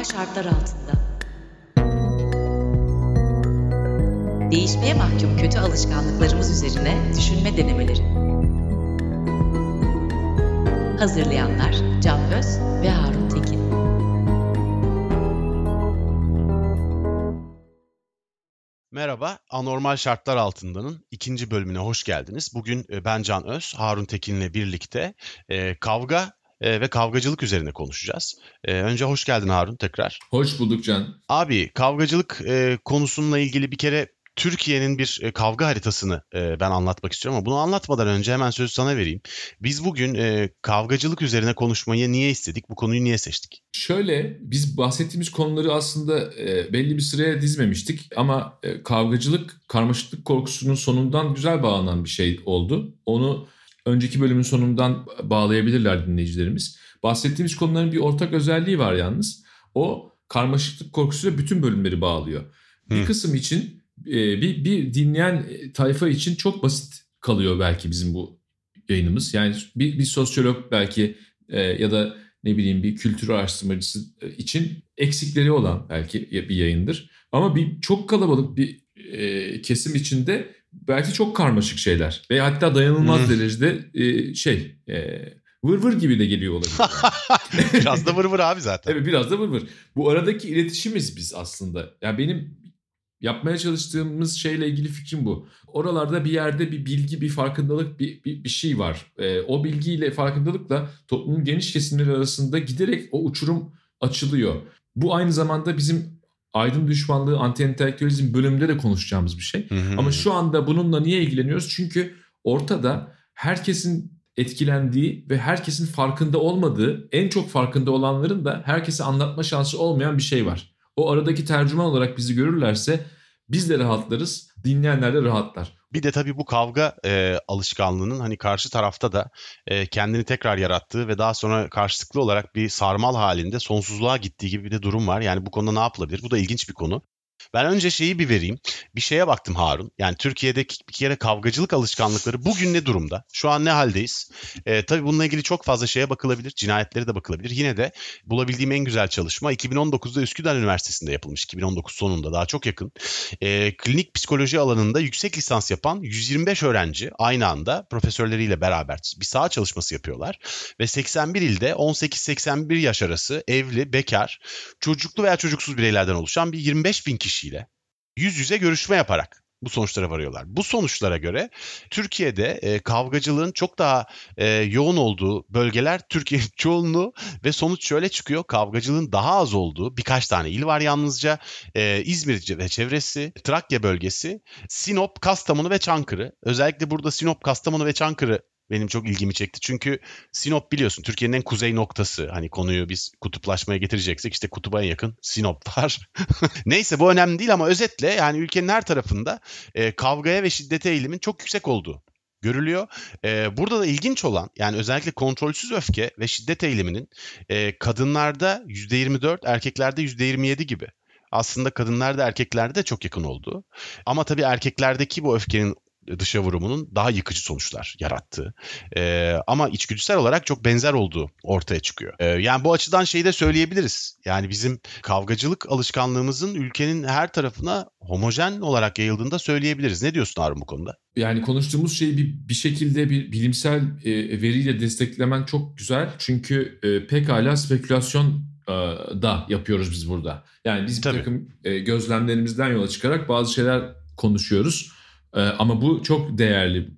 Anormal şartlar altında. Değişmeye mahkum kötü alışkanlıklarımız üzerine düşünme denemeleri. Hazırlayanlar Can Öz ve Harun Tekin. Merhaba, Anormal Şartlar Altında'nın ikinci bölümüne hoş geldiniz. Bugün e, ben Can Öz, Harun Tekin'le birlikte e, kavga e, ve kavgacılık üzerine konuşacağız. E, önce hoş geldin Harun tekrar. Hoş bulduk Can. Abi kavgacılık e, konusunla ilgili bir kere Türkiye'nin bir e, kavga haritasını e, ben anlatmak istiyorum ama bunu anlatmadan önce hemen sözü sana vereyim. Biz bugün e, kavgacılık üzerine konuşmayı niye istedik? Bu konuyu niye seçtik? Şöyle biz bahsettiğimiz konuları aslında belli bir sıraya dizmemiştik ama kavgacılık karmaşıklık korkusunun sonundan güzel bağlanan bir şey oldu. Onu önceki bölümün sonundan bağlayabilirler dinleyicilerimiz. Bahsettiğimiz konuların bir ortak özelliği var yalnız. O karmaşıklık korkusuyla bütün bölümleri bağlıyor. Hı. Bir kısım için e, bir, bir dinleyen tayfa için çok basit kalıyor belki bizim bu yayınımız. Yani bir, bir sosyolog belki e, ya da ne bileyim bir kültür araştırmacısı e, için eksikleri olan belki bir yayındır. Ama bir çok kalabalık bir e, kesim içinde belki çok karmaşık şeyler ve hatta dayanılmaz hmm. derecede e, şey e, vır vır gibi de geliyor olabilir. Yani. biraz da vır vır abi zaten. Evet biraz da vır vır. Bu aradaki iletişimiz biz aslında. Yani benim yapmaya çalıştığımız şeyle ilgili fikrim bu. Oralarda bir yerde bir bilgi, bir farkındalık, bir, bir, bir şey var. E, o bilgiyle, farkındalıkla toplumun geniş kesimleri arasında giderek o uçurum açılıyor. Bu aynı zamanda bizim aydın düşmanlığı, anti-entelektüelizm bölümünde de konuşacağımız bir şey. Hı hı. Ama şu anda bununla niye ilgileniyoruz? Çünkü ortada herkesin etkilendiği ve herkesin farkında olmadığı, en çok farkında olanların da herkese anlatma şansı olmayan bir şey var. O aradaki tercüman olarak bizi görürlerse biz de rahatlarız, dinleyenler de rahatlar. Bir de tabii bu kavga e, alışkanlığının hani karşı tarafta da e, kendini tekrar yarattığı ve daha sonra karşılıklı olarak bir sarmal halinde sonsuzluğa gittiği gibi bir de durum var. Yani bu konuda ne yapılabilir? Bu da ilginç bir konu. Ben önce şeyi bir vereyim. Bir şeye baktım Harun. Yani Türkiye'deki bir kere kavgacılık alışkanlıkları bugün ne durumda? Şu an ne haldeyiz? Ee, tabii bununla ilgili çok fazla şeye bakılabilir. Cinayetlere de bakılabilir. Yine de bulabildiğim en güzel çalışma 2019'da Üsküdar Üniversitesi'nde yapılmış. 2019 sonunda daha çok yakın. Ee, klinik psikoloji alanında yüksek lisans yapan 125 öğrenci aynı anda profesörleriyle beraber bir saha çalışması yapıyorlar. Ve 81 ilde 18-81 yaş arası evli, bekar, çocuklu veya çocuksuz bireylerden oluşan bir 25 bin kişi kişiyle yüz yüze görüşme yaparak bu sonuçlara varıyorlar. Bu sonuçlara göre Türkiye'de e, kavgacılığın çok daha e, yoğun olduğu bölgeler Türkiye çoğunluğu ve sonuç şöyle çıkıyor. Kavgacılığın daha az olduğu birkaç tane il var yalnızca. E, İzmir ve çevresi, Trakya bölgesi, Sinop, Kastamonu ve Çankırı. Özellikle burada Sinop, Kastamonu ve Çankırı benim çok ilgimi çekti. Çünkü Sinop biliyorsun Türkiye'nin en kuzey noktası. Hani konuyu biz kutuplaşmaya getireceksek işte kutuba en yakın Sinop var. Neyse bu önemli değil ama özetle yani ülkenin her tarafında e, kavgaya ve şiddete eğilimin çok yüksek olduğu görülüyor. Ee, burada da ilginç olan yani özellikle kontrolsüz öfke ve şiddet eğiliminin e, kadınlarda %24, erkeklerde %27 gibi. Aslında kadınlarda erkeklerde de çok yakın olduğu. Ama tabii erkeklerdeki bu öfkenin dışa vurumunun daha yıkıcı sonuçlar yarattığı e, ama içgüdüsel olarak çok benzer olduğu ortaya çıkıyor. E, yani bu açıdan şeyi de söyleyebiliriz. Yani bizim kavgacılık alışkanlığımızın ülkenin her tarafına homojen olarak yayıldığını da söyleyebiliriz. Ne diyorsun Harun bu konuda? Yani konuştuğumuz şeyi bir, bir şekilde bir bilimsel e, veriyle desteklemen çok güzel. Çünkü e, pekala spekülasyon e, da yapıyoruz biz burada. Yani biz Tabii. bir takım e, gözlemlerimizden yola çıkarak bazı şeyler konuşuyoruz. Ee, ama bu çok değerli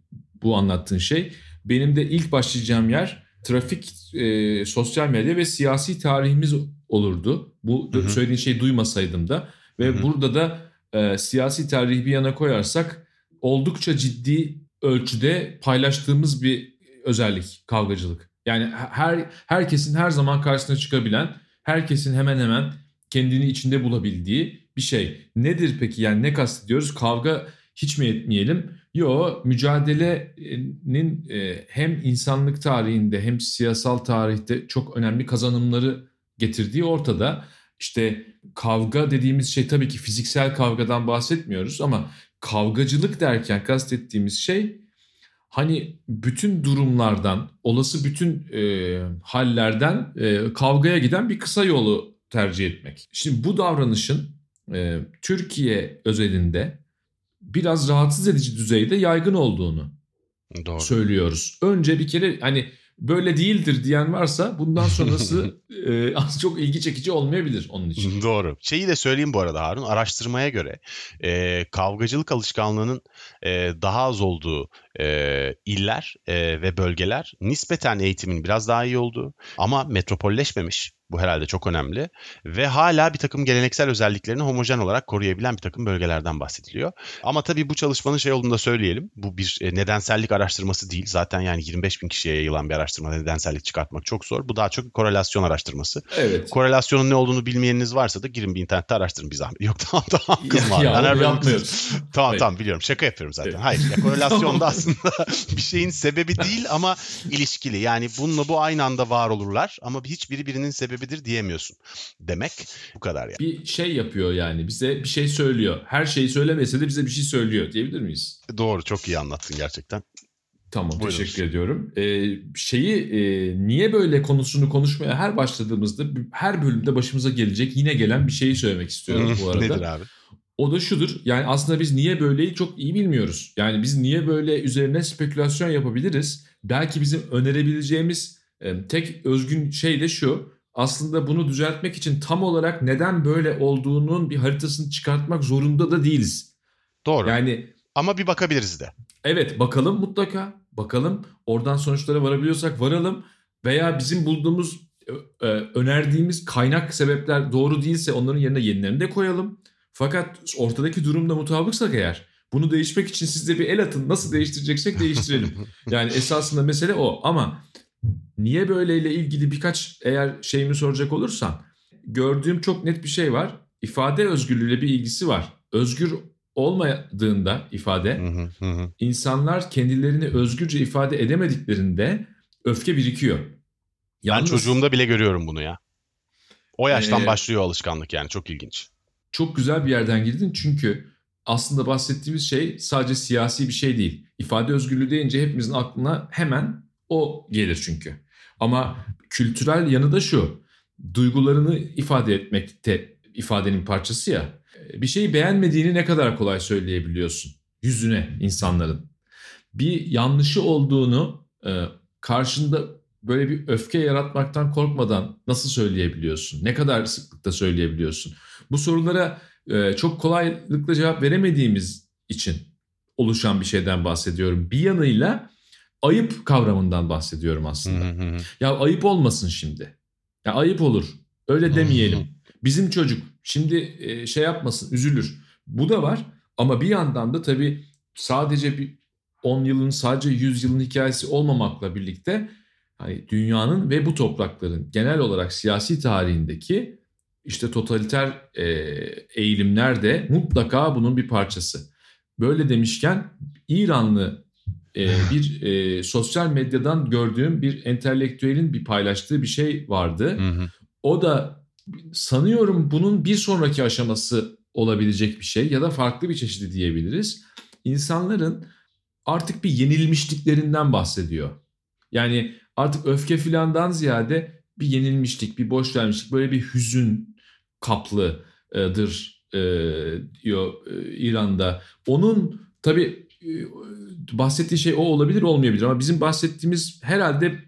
bu anlattığın şey. Benim de ilk başlayacağım yer trafik, e, sosyal medya ve siyasi tarihimiz olurdu. Bu hı hı. söylediğin şeyi duymasaydım da. Ve hı hı. burada da e, siyasi tarihi bir yana koyarsak oldukça ciddi ölçüde paylaştığımız bir özellik kavgacılık. Yani her herkesin her zaman karşısına çıkabilen, herkesin hemen hemen kendini içinde bulabildiği bir şey. Nedir peki yani ne kastediyoruz? Kavga hiç mi etmeyelim? Yo mücadelenin e, hem insanlık tarihinde hem siyasal tarihte çok önemli kazanımları getirdiği ortada. İşte kavga dediğimiz şey tabii ki fiziksel kavgadan bahsetmiyoruz ama kavgacılık derken kastettiğimiz şey hani bütün durumlardan, olası bütün e, hallerden e, kavgaya giden bir kısa yolu tercih etmek. Şimdi bu davranışın e, Türkiye özelinde biraz rahatsız edici düzeyde yaygın olduğunu Doğru. söylüyoruz. Önce bir kere hani böyle değildir diyen varsa bundan sonrası e, az çok ilgi çekici olmayabilir onun için. Doğru. Şeyi de söyleyeyim bu arada Harun. Araştırmaya göre e, kavgacılık alışkanlığının e, daha az olduğu e, iller e, ve bölgeler nispeten eğitimin biraz daha iyi olduğu ama metropolleşmemiş. Bu herhalde çok önemli. Ve hala bir takım geleneksel özelliklerini homojen olarak koruyabilen bir takım bölgelerden bahsediliyor. Ama tabii bu çalışmanın şey olduğunu da söyleyelim. Bu bir e, nedensellik araştırması değil. Zaten yani 25 bin kişiye yayılan bir araştırmada nedensellik çıkartmak çok zor. Bu daha çok bir korelasyon araştırması. Evet. Korelasyonun ne olduğunu bilmeyeniniz varsa da girin bir internette araştırın bir zahmet. Yok tamam tamam kızma. Ya, ya, yapmıyoruz. Tamam Hayır. tamam biliyorum şaka yapıyorum zaten. Evet. Hayır ya korelasyon da aslında bir şeyin sebebi değil ama ilişkili. Yani bununla bu aynı anda var olurlar ama hiçbiri birinin sebebidir diyemiyorsun demek. Bu kadar yani. Bir şey yapıyor yani bize bir şey söylüyor. Her şeyi söylemese de bize bir şey söylüyor diyebilir miyiz? Doğru çok iyi anlattın gerçekten. Tamam Buyurun. teşekkür ediyorum. Ee, şeyi e, niye böyle konusunu konuşmaya her başladığımızda her bölümde başımıza gelecek yine gelen bir şeyi söylemek istiyorum bu arada. Nedir abi? O da şudur. Yani aslında biz niye böyleyi çok iyi bilmiyoruz. Yani biz niye böyle üzerine spekülasyon yapabiliriz? Belki bizim önerebileceğimiz e, tek özgün şey de şu. Aslında bunu düzeltmek için tam olarak neden böyle olduğunun bir haritasını çıkartmak zorunda da değiliz. Doğru. Yani Ama bir bakabiliriz de. evet bakalım mutlaka. Bakalım oradan sonuçlara varabiliyorsak varalım. Veya bizim bulduğumuz, önerdiğimiz kaynak sebepler doğru değilse onların yerine yenilerini de koyalım. Fakat ortadaki durumda mutabıksak eğer bunu değişmek için siz de bir el atın. Nasıl değiştireceksek değiştirelim. Yani esasında mesele o. Ama niye böyleyle ilgili birkaç eğer şeyimi soracak olursan gördüğüm çok net bir şey var. İfade özgürlüğüyle bir ilgisi var. Özgür olmadığında ifade Hı hı, hı hı. insanlar kendilerini özgürce ifade edemediklerinde öfke birikiyor. Ben Yalnız çocuğumda bile görüyorum bunu ya. O yaştan Ee, başlıyor alışkanlık yani çok ilginç. Çok güzel bir yerden girdin çünkü aslında bahsettiğimiz şey sadece siyasi bir şey değil. İfade özgürlüğü deyince hepimizin aklına hemen o gelir çünkü. Ama kültürel yanı da şu. Duygularını ifade etmekte ifadenin parçası ya. Bir şeyi beğenmediğini ne kadar kolay söyleyebiliyorsun yüzüne insanların. Bir yanlışı olduğunu e, karşında böyle bir öfke yaratmaktan korkmadan nasıl söyleyebiliyorsun? Ne kadar sıklıkta söyleyebiliyorsun? Bu sorulara e, çok kolaylıkla cevap veremediğimiz için oluşan bir şeyden bahsediyorum. Bir yanıyla ayıp kavramından bahsediyorum aslında. hı hı hı. Ya ayıp olmasın şimdi. Ya ayıp olur. Öyle demeyelim. Bizim çocuk şimdi e, şey yapmasın, üzülür. Bu da var ama bir yandan da tabii sadece bir 10 yılın sadece 100 yılın hikayesi olmamakla birlikte hani dünyanın ve bu toprakların genel olarak siyasi tarihindeki işte totaliter e, eğilimler de mutlaka bunun bir parçası. Böyle demişken İranlı e, bir e, sosyal medyadan gördüğüm bir entelektüelin bir paylaştığı bir şey vardı. Hı hı. O da sanıyorum bunun bir sonraki aşaması olabilecek bir şey ya da farklı bir çeşidi diyebiliriz. İnsanların artık bir yenilmişliklerinden bahsediyor. Yani artık öfke filandan ziyade bir yenilmişlik, bir boş vermişlik, böyle bir hüzün kaplıdır e, diyor e, İran'da. Onun tabii e, bahsettiği şey o olabilir olmayabilir ama bizim bahsettiğimiz herhalde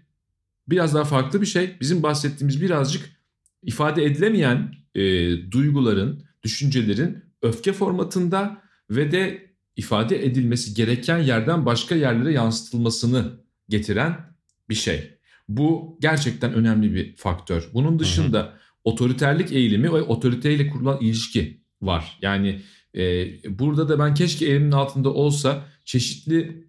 biraz daha farklı bir şey. Bizim bahsettiğimiz birazcık ifade edilemeyen e, duyguların, düşüncelerin öfke formatında ve de ifade edilmesi gereken yerden başka yerlere yansıtılmasını getiren bir şey. Bu gerçekten önemli bir faktör. Bunun dışında otoriterlik eğilimi ve otoriteyle kurulan ilişki var. Yani e, burada da ben keşke elimin altında olsa çeşitli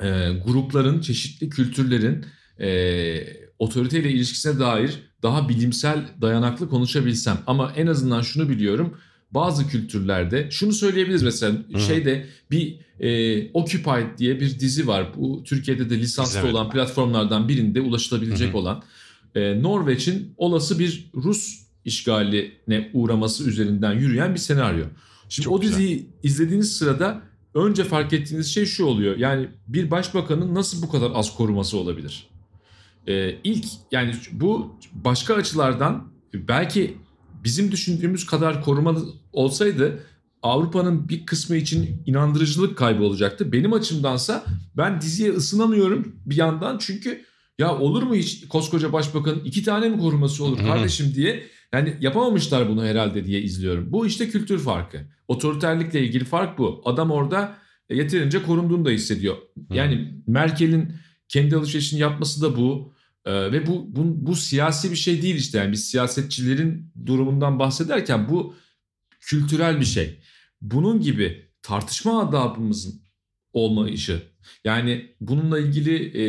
e, grupların, çeşitli kültürlerin e, otoriteyle ilişkisine dair daha bilimsel dayanaklı konuşabilsem. Ama en azından şunu biliyorum. Bazı kültürlerde şunu söyleyebiliriz mesela Hı. şeyde bir e, Occupied diye bir dizi var. Bu Türkiye'de de lisanslı olan platformlardan birinde ulaşılabilecek hı. olan e, Norveç'in olası bir Rus işgaline uğraması üzerinden yürüyen bir senaryo. Şimdi Çok o güzel. diziyi izlediğiniz sırada önce fark ettiğiniz şey şu oluyor. Yani bir başbakanın nasıl bu kadar az koruması olabilir? Ee, ilk yani bu başka açılardan belki bizim düşündüğümüz kadar korumalı olsaydı Avrupa'nın bir kısmı için inandırıcılık kaybı olacaktı. Benim açımdansa ben diziye ısınamıyorum bir yandan çünkü ya olur mu hiç koskoca başbakanın iki tane mi koruması olur kardeşim diye yani yapamamışlar bunu herhalde diye izliyorum. Bu işte kültür farkı. Otoriterlikle ilgili fark bu. Adam orada yeterince korunduğunu da hissediyor. Yani Merkel'in kendi alışverişini yapması da bu. Ee, ve bu, bu bu siyasi bir şey değil işte. Yani biz siyasetçilerin durumundan bahsederken bu kültürel bir şey. Bunun gibi tartışma adabımızın olmayışı. Yani bununla ilgili e,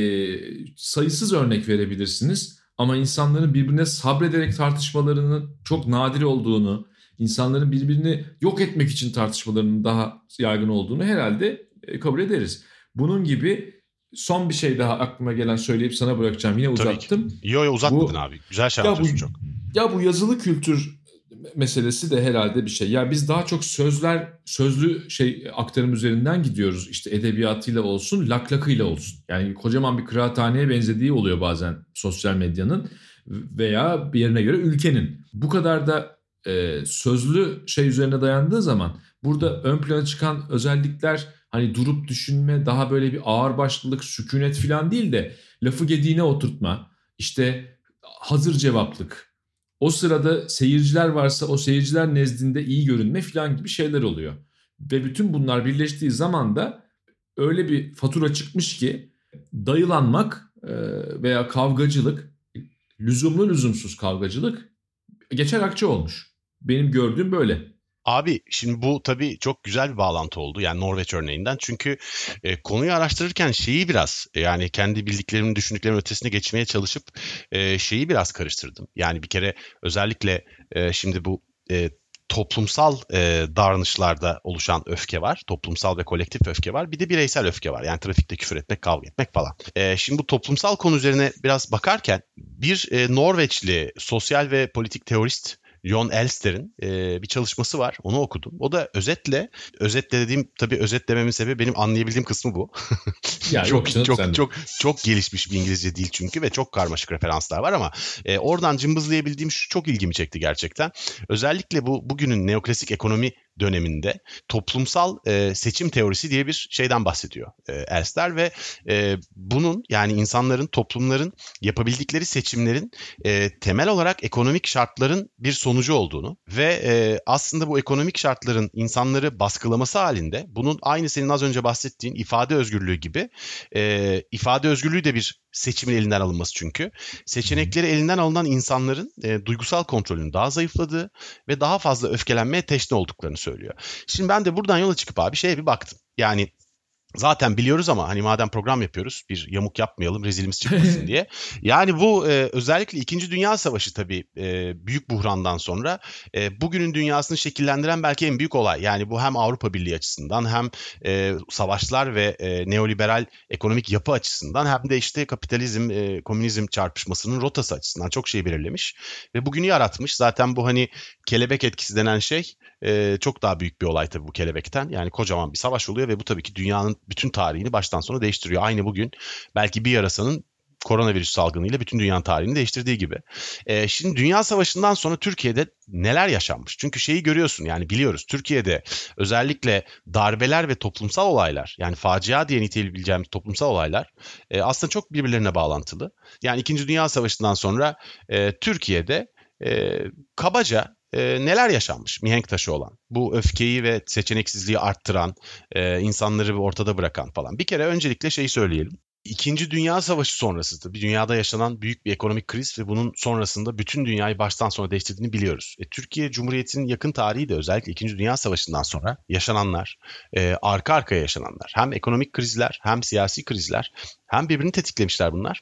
sayısız örnek verebilirsiniz. Ama insanların birbirine sabrederek tartışmalarının çok nadir olduğunu, insanların birbirini yok etmek için tartışmalarının daha yaygın olduğunu herhalde e, kabul ederiz. Bunun gibi son bir şey daha aklıma gelen söyleyip sana bırakacağım. Yine uzattım. Yo yo uzatmadın bu, abi. Güzel şey anlatıyorsun çok. Ya bu yazılı kültür meselesi de herhalde bir şey. Ya biz daha çok sözler, sözlü şey aktarım üzerinden gidiyoruz. İşte edebiyatıyla olsun, laklakıyla olsun. Yani kocaman bir kıraathaneye benzediği oluyor bazen sosyal medyanın veya bir yerine göre ülkenin. Bu kadar da e, sözlü şey üzerine dayandığı zaman burada ön plana çıkan özellikler hani durup düşünme, daha böyle bir ağırbaşlılık, sükunet falan değil de lafı gediğine oturtma, işte hazır cevaplık, o sırada seyirciler varsa o seyirciler nezdinde iyi görünme falan gibi şeyler oluyor. Ve bütün bunlar birleştiği zaman da öyle bir fatura çıkmış ki dayılanmak veya kavgacılık, lüzumlu lüzumsuz kavgacılık geçer akçe olmuş. Benim gördüğüm böyle. Abi şimdi bu tabii çok güzel bir bağlantı oldu yani Norveç örneğinden. Çünkü e, konuyu araştırırken şeyi biraz yani kendi bildiklerimin düşündüklerimin ötesine geçmeye çalışıp e, şeyi biraz karıştırdım. Yani bir kere özellikle e, şimdi bu e, toplumsal e, davranışlarda oluşan öfke var. Toplumsal ve kolektif öfke var. Bir de bireysel öfke var. Yani trafikte küfür etmek, kavga etmek falan. E, şimdi bu toplumsal konu üzerine biraz bakarken bir e, Norveçli sosyal ve politik teorist John Elster'in e, bir çalışması var. Onu okudum. O da özetle, özetle dediğim tabii özetlememin sebebi benim anlayabildiğim kısmı bu. ya çok canım, çok çok çok gelişmiş bir İngilizce değil çünkü ve çok karmaşık referanslar var ama e, oradan cımbızlayabildiğim şu çok ilgimi çekti gerçekten. Özellikle bu bugünün neoklasik ekonomi döneminde toplumsal e, seçim teorisi diye bir şeyden bahsediyor e, Elster ve e, bunun yani insanların, toplumların yapabildikleri seçimlerin e, temel olarak ekonomik şartların bir sonucu olduğunu ve e, aslında bu ekonomik şartların insanları baskılaması halinde bunun aynı senin az önce bahsettiğin ifade özgürlüğü gibi e, ifade özgürlüğü de bir seçimin elinden alınması çünkü. Seçenekleri elinden alınan insanların e, duygusal kontrolünün daha zayıfladığı ve daha fazla öfkelenmeye teşne olduklarını söylüyor. Şimdi ben de buradan yola çıkıp abi şeye bir baktım. Yani zaten biliyoruz ama hani madem program yapıyoruz bir yamuk yapmayalım rezilimiz çıkmasın diye. Yani bu e, özellikle 2. Dünya Savaşı tabii e, büyük buhrandan sonra e, bugünün dünyasını şekillendiren belki en büyük olay. Yani bu hem Avrupa Birliği açısından hem e, savaşlar ve e, neoliberal ekonomik yapı açısından hem de işte kapitalizm, e, komünizm çarpışmasının rotası açısından çok şey belirlemiş. Ve bugünü yaratmış. Zaten bu hani kelebek etkisi denen şey e, çok daha büyük bir olay tabii bu kelebekten. Yani kocaman bir savaş oluyor ve bu tabii ki dünyanın bütün tarihini baştan sona değiştiriyor. Aynı bugün belki bir yarasanın koronavirüs salgınıyla bütün dünyanın tarihini değiştirdiği gibi. E, şimdi Dünya Savaşı'ndan sonra Türkiye'de neler yaşanmış? Çünkü şeyi görüyorsun yani biliyoruz Türkiye'de özellikle darbeler ve toplumsal olaylar yani facia diye niteleyebileceğimiz toplumsal olaylar e, aslında çok birbirlerine bağlantılı. Yani İkinci Dünya Savaşı'ndan sonra e, Türkiye'de e, kabaca e, neler yaşanmış mihenk taşı olan. Bu öfkeyi ve seçeneksizliği arttıran, e, insanları ortada bırakan falan. Bir kere öncelikle şeyi söyleyelim. İkinci Dünya Savaşı sonrası bir dünyada yaşanan büyük bir ekonomik kriz ve bunun sonrasında bütün dünyayı baştan sona değiştirdiğini biliyoruz. E, Türkiye Cumhuriyeti'nin yakın tarihi de özellikle İkinci Dünya Savaşı'ndan sonra yaşananlar, e, arka arkaya yaşananlar, hem ekonomik krizler hem siyasi krizler hem birbirini tetiklemişler bunlar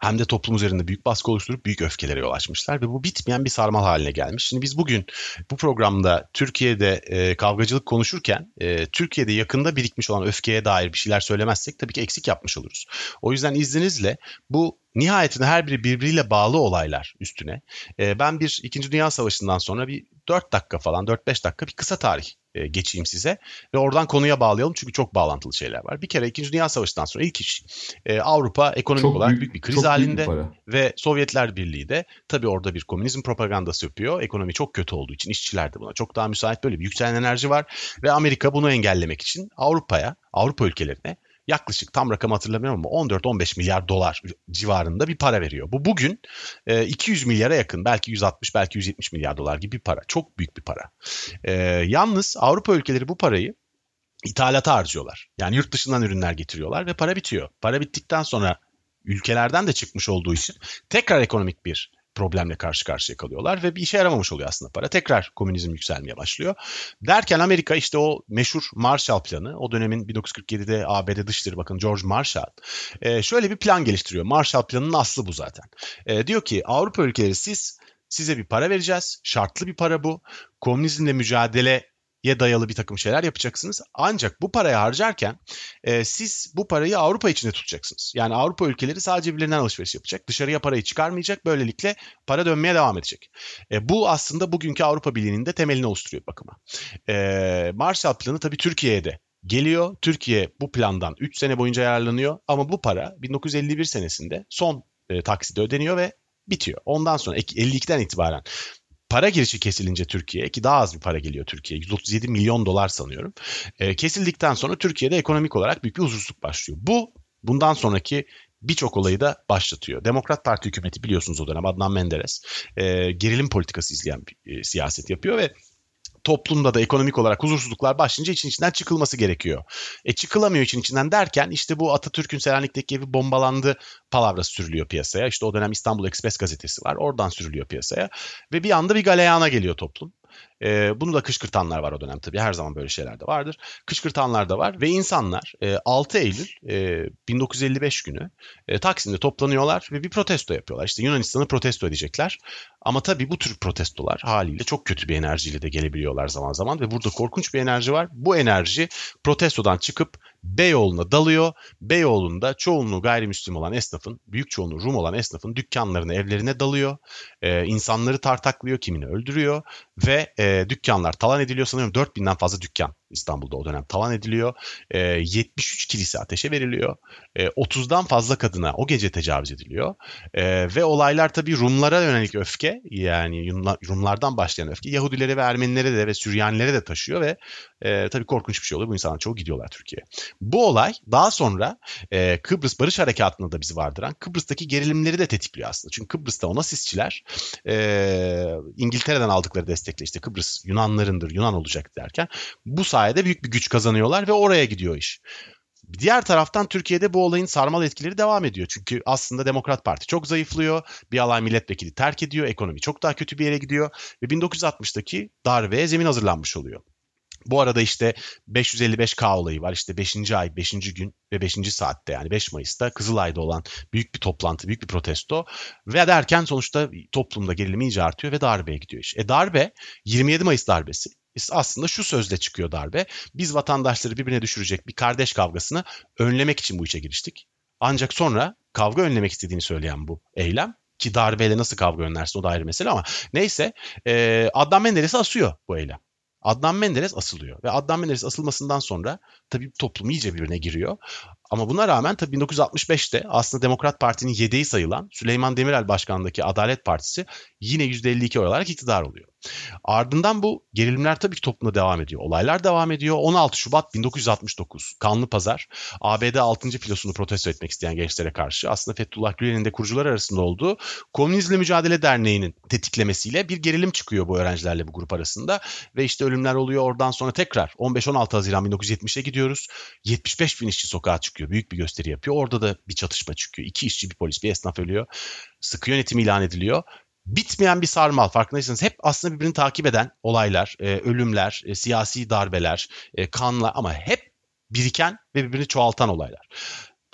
hem de toplum üzerinde büyük baskı oluşturup büyük öfkelere yol açmışlar ve bu bitmeyen bir sarmal haline gelmiş. Şimdi biz bugün bu programda Türkiye'de e, kavgacılık konuşurken e, Türkiye'de yakında birikmiş olan öfkeye dair bir şeyler söylemezsek tabii ki eksik yapmış oluruz. O yüzden izninizle bu nihayetinde her biri birbiriyle bağlı olaylar üstüne. E, ben bir İkinci Dünya Savaşı'ndan sonra bir 4 dakika falan 4-5 dakika bir kısa tarih e, geçeyim size ve oradan konuya bağlayalım çünkü çok bağlantılı şeyler var. Bir kere 2. Dünya Savaşı'ndan sonra ilk iş e, Avrupa ekonomik çok olarak büyük, büyük bir kriz halinde bir ve Sovyetler Birliği de tabii orada bir komünizm propagandası yapıyor. Ekonomi çok kötü olduğu için işçiler de buna çok daha müsait böyle bir yükselen enerji var ve Amerika bunu engellemek için Avrupa'ya, Avrupa ülkelerine yaklaşık tam rakam hatırlamıyorum ama 14-15 milyar dolar civarında bir para veriyor. Bu bugün 200 e, milyara yakın belki 160 belki 170 milyar dolar gibi bir para. Çok büyük bir para. E, yalnız Avrupa ülkeleri bu parayı ithalata harcıyorlar. Yani yurt dışından ürünler getiriyorlar ve para bitiyor. Para bittikten sonra ülkelerden de çıkmış olduğu için tekrar ekonomik bir problemle karşı karşıya kalıyorlar ve bir işe yaramamış oluyor aslında para. Tekrar komünizm yükselmeye başlıyor. Derken Amerika işte o meşhur Marshall Planı, o dönemin 1947'de ABD Dışişleri Bakanı George Marshall e, şöyle bir plan geliştiriyor. Marshall Planı'nın aslı bu zaten. E, diyor ki Avrupa ülkeleri siz size bir para vereceğiz. Şartlı bir para bu. Komünizmle mücadele ye dayalı bir takım şeyler yapacaksınız. Ancak bu parayı harcarken e, siz bu parayı Avrupa içinde tutacaksınız. Yani Avrupa ülkeleri sadece birbirlerinden alışveriş yapacak. Dışarıya parayı çıkarmayacak. Böylelikle para dönmeye devam edecek. E, bu aslında bugünkü Avrupa Birliği'nin de temelini oluşturuyor bakıma. E, Marshall Planı tabii Türkiye'ye de geliyor. Türkiye bu plandan 3 sene boyunca yararlanıyor. Ama bu para 1951 senesinde son e, takside ödeniyor ve bitiyor. Ondan sonra 52'den itibaren para girişi kesilince Türkiye'ye ki daha az bir para geliyor Türkiye'ye 137 milyon dolar sanıyorum. E, kesildikten sonra Türkiye'de ekonomik olarak büyük bir huzursuzluk başlıyor. Bu bundan sonraki birçok olayı da başlatıyor. Demokrat Parti hükümeti biliyorsunuz o dönem Adnan Menderes e, gerilim politikası izleyen bir e, siyaset yapıyor ve toplumda da ekonomik olarak huzursuzluklar başlayınca için içinden çıkılması gerekiyor. E çıkılamıyor için içinden derken işte bu Atatürk'ün Selanik'teki evi bombalandı palavrası sürülüyor piyasaya. İşte o dönem İstanbul Express gazetesi var. Oradan sürülüyor piyasaya. Ve bir anda bir galeyana geliyor toplum. E, bunu da kışkırtanlar var o dönem tabii. Her zaman böyle şeyler de vardır. Kışkırtanlar da var ve insanlar e, 6 Eylül e, 1955 günü e, Taksim'de toplanıyorlar ve bir protesto yapıyorlar. İşte Yunanistan'ı protesto edecekler. Ama tabii bu tür protestolar haliyle çok kötü bir enerjiyle de gelebiliyorlar zaman zaman ve burada korkunç bir enerji var. Bu enerji protestodan çıkıp Beyoğlu'na dalıyor. Beyoğlu'nda çoğunluğu gayrimüslim olan esnafın, büyük çoğunluğu Rum olan esnafın dükkanlarına, evlerine dalıyor. Ee, insanları tartaklıyor, kimini öldürüyor ve e, dükkanlar talan ediliyor. Sanıyorum 4000'den fazla dükkan İstanbul'da o dönem talan ediliyor. E, ee, 73 kilise ateşe veriliyor. E, 30'dan fazla kadına o gece tecavüz ediliyor. E, ve olaylar tabii Rumlara yönelik öfke yani Rumlardan başlayan öfke Yahudilere ve Ermenilere de ve Süryanilere de taşıyor ve e, tabii korkunç bir şey oluyor. Bu insanlar çoğu gidiyorlar Türkiye'ye. Bu olay daha sonra e, Kıbrıs Barış Harekatı'nda da bizi vardıran Kıbrıs'taki gerilimleri de tetikliyor aslında. Çünkü Kıbrıs'ta o nasistçiler e, İngiltere'den aldıkları destekle işte Kıbrıs Yunanlarındır, Yunan olacak derken bu sayede büyük bir güç kazanıyorlar ve oraya gidiyor iş. Diğer taraftan Türkiye'de bu olayın sarmal etkileri devam ediyor. Çünkü aslında Demokrat Parti çok zayıflıyor. Bir alay milletvekili terk ediyor. Ekonomi çok daha kötü bir yere gidiyor. Ve 1960'daki darbeye zemin hazırlanmış oluyor. Bu arada işte 555K olayı var. İşte 5. ay, 5. gün ve 5. saatte yani 5 Mayıs'ta Kızılay'da olan büyük bir toplantı, büyük bir protesto ve derken sonuçta toplumda gerilim iyice artıyor ve darbeye gidiyor iş. E darbe 27 Mayıs darbesi aslında şu sözle çıkıyor darbe. Biz vatandaşları birbirine düşürecek bir kardeş kavgasını önlemek için bu işe giriştik. Ancak sonra kavga önlemek istediğini söyleyen bu eylem ki darbeyle nasıl kavga önlersin o da ayrı mesele ama neyse Adnan Menderes'i asıyor bu eylem. Adnan Menderes asılıyor ve Adnan Menderes asılmasından sonra tabii toplum iyice birbirine giriyor. Ama buna rağmen tabii 1965'te aslında Demokrat Parti'nin yedeği sayılan Süleyman Demirel başkanlığındaki Adalet Partisi yine %52 olarak iktidar oluyor. Ardından bu gerilimler tabii ki toplumda devam ediyor. Olaylar devam ediyor. 16 Şubat 1969 Kanlı Pazar ABD 6. filosunu protesto etmek isteyen gençlere karşı aslında Fethullah Gülen'in de kurucular arasında olduğu Komünizmle Mücadele Derneği'nin tetiklemesiyle bir gerilim çıkıyor bu öğrencilerle bu grup arasında ve işte ölümler oluyor. Oradan sonra tekrar 15-16 Haziran 1970'e gidiyoruz. 75 bin işçi sokağa çıkıyor. Büyük bir gösteri yapıyor. Orada da bir çatışma çıkıyor. İki işçi, bir polis, bir esnaf ölüyor. Sıkı yönetim ilan ediliyor bitmeyen bir sarmal farkındaysanız hep aslında birbirini takip eden olaylar, e, ölümler, e, siyasi darbeler, e, kanla ama hep biriken ve birbirini çoğaltan olaylar.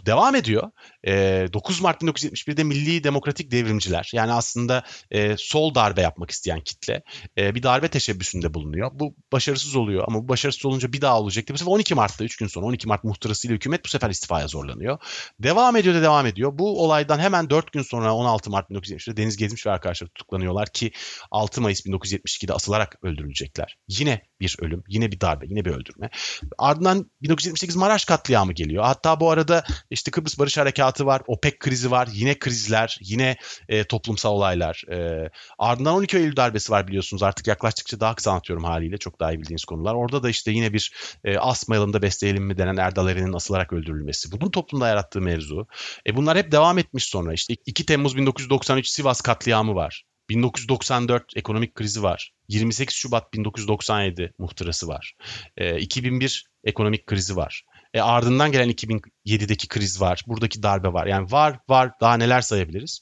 Devam ediyor. E, 9 Mart 1971'de Milli Demokratik Devrimciler yani aslında e, sol darbe yapmak isteyen kitle e, bir darbe teşebbüsünde bulunuyor. Bu başarısız oluyor ama bu başarısız olunca bir daha olacaktı. Bu sefer 12 Mart'ta 3 gün sonra 12 Mart muhtırasıyla hükümet bu sefer istifaya zorlanıyor. Devam ediyor da devam ediyor. Bu olaydan hemen 4 gün sonra 16 Mart 1970'de Deniz Gezmiş ve arkadaşları tutuklanıyorlar ki 6 Mayıs 1972'de asılarak öldürülecekler. Yine bir ölüm, yine bir darbe, yine bir öldürme. Ardından 1978 Maraş katliamı geliyor. Hatta bu arada işte Kıbrıs Barış Harekatı var, OPEC krizi var, yine krizler, yine e, toplumsal olaylar. E, ardından 12 Eylül darbesi var biliyorsunuz. Artık yaklaştıkça daha kısa anlatıyorum haliyle. Çok daha iyi bildiğiniz konular. Orada da işte yine bir e, asmayalım da besleyelim mi denen Erdal Eren'in asılarak öldürülmesi. Bunun toplumda yarattığı mevzu. E, bunlar hep devam etmiş sonra. İşte 2 Temmuz 1993 Sivas katliamı var. 1994 ekonomik krizi var. 28 Şubat 1997 muhtırası var. E, 2001 ekonomik krizi var. E, ardından gelen 2007'deki kriz var. Buradaki darbe var. Yani var var daha neler sayabiliriz.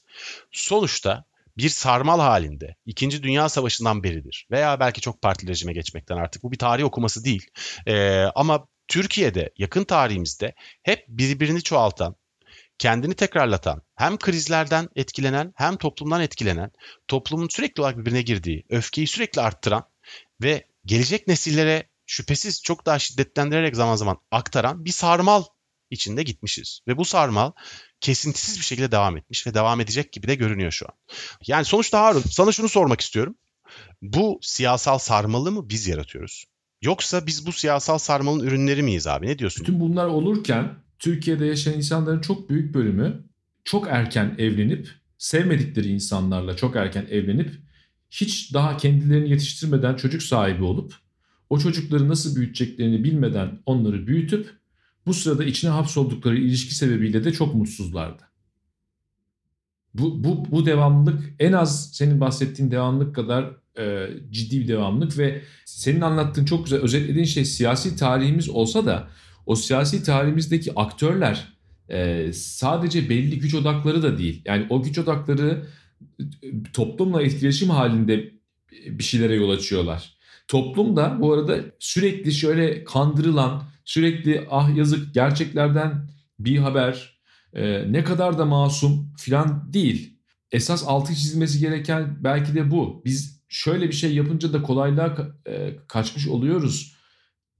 Sonuçta bir sarmal halinde İkinci Dünya Savaşı'ndan beridir veya belki çok partili rejime geçmekten artık bu bir tarih okuması değil. E, ama Türkiye'de yakın tarihimizde hep birbirini çoğaltan, kendini tekrarlatan, hem krizlerden etkilenen hem toplumdan etkilenen, toplumun sürekli olarak birbirine girdiği, öfkeyi sürekli arttıran ve gelecek nesillere şüphesiz çok daha şiddetlendirerek zaman zaman aktaran bir sarmal içinde gitmişiz. Ve bu sarmal kesintisiz bir şekilde devam etmiş ve devam edecek gibi de görünüyor şu an. Yani sonuçta Harun sana şunu sormak istiyorum. Bu siyasal sarmalı mı biz yaratıyoruz? Yoksa biz bu siyasal sarmalın ürünleri miyiz abi? Ne diyorsun? Bütün bunlar olurken Türkiye'de yaşayan insanların çok büyük bölümü çok erken evlenip sevmedikleri insanlarla çok erken evlenip hiç daha kendilerini yetiştirmeden çocuk sahibi olup o çocukları nasıl büyüteceklerini bilmeden onları büyütüp bu sırada içine hapsoldukları ilişki sebebiyle de çok mutsuzlardı. Bu, bu, bu devamlılık en az senin bahsettiğin devamlılık kadar e, ciddi bir devamlılık ve senin anlattığın çok güzel özetlediğin şey siyasi tarihimiz olsa da o siyasi tarihimizdeki aktörler e, sadece belli güç odakları da değil. Yani o güç odakları toplumla etkileşim halinde bir şeylere yol açıyorlar. Toplum da bu arada sürekli şöyle kandırılan, sürekli ah yazık gerçeklerden bir haber, e, ne kadar da masum filan değil. Esas altı çizilmesi gereken belki de bu. Biz şöyle bir şey yapınca da kolaylığa e, kaçmış oluyoruz.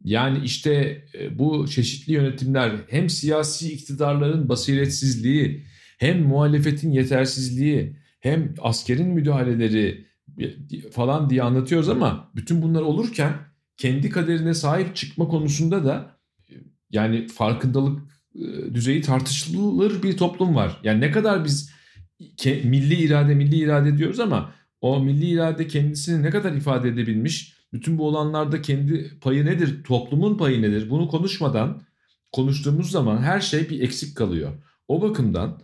Yani işte e, bu çeşitli yönetimler hem siyasi iktidarların basiretsizliği, hem muhalefetin yetersizliği, hem askerin müdahaleleri falan diye anlatıyoruz ama bütün bunlar olurken kendi kaderine sahip çıkma konusunda da yani farkındalık e, düzeyi tartışılır bir toplum var. Yani ne kadar biz milli irade milli irade diyoruz ama o milli irade kendisini ne kadar ifade edebilmiş? Bütün bu olanlarda kendi payı nedir? Toplumun payı nedir? Bunu konuşmadan konuştuğumuz zaman her şey bir eksik kalıyor. O bakımdan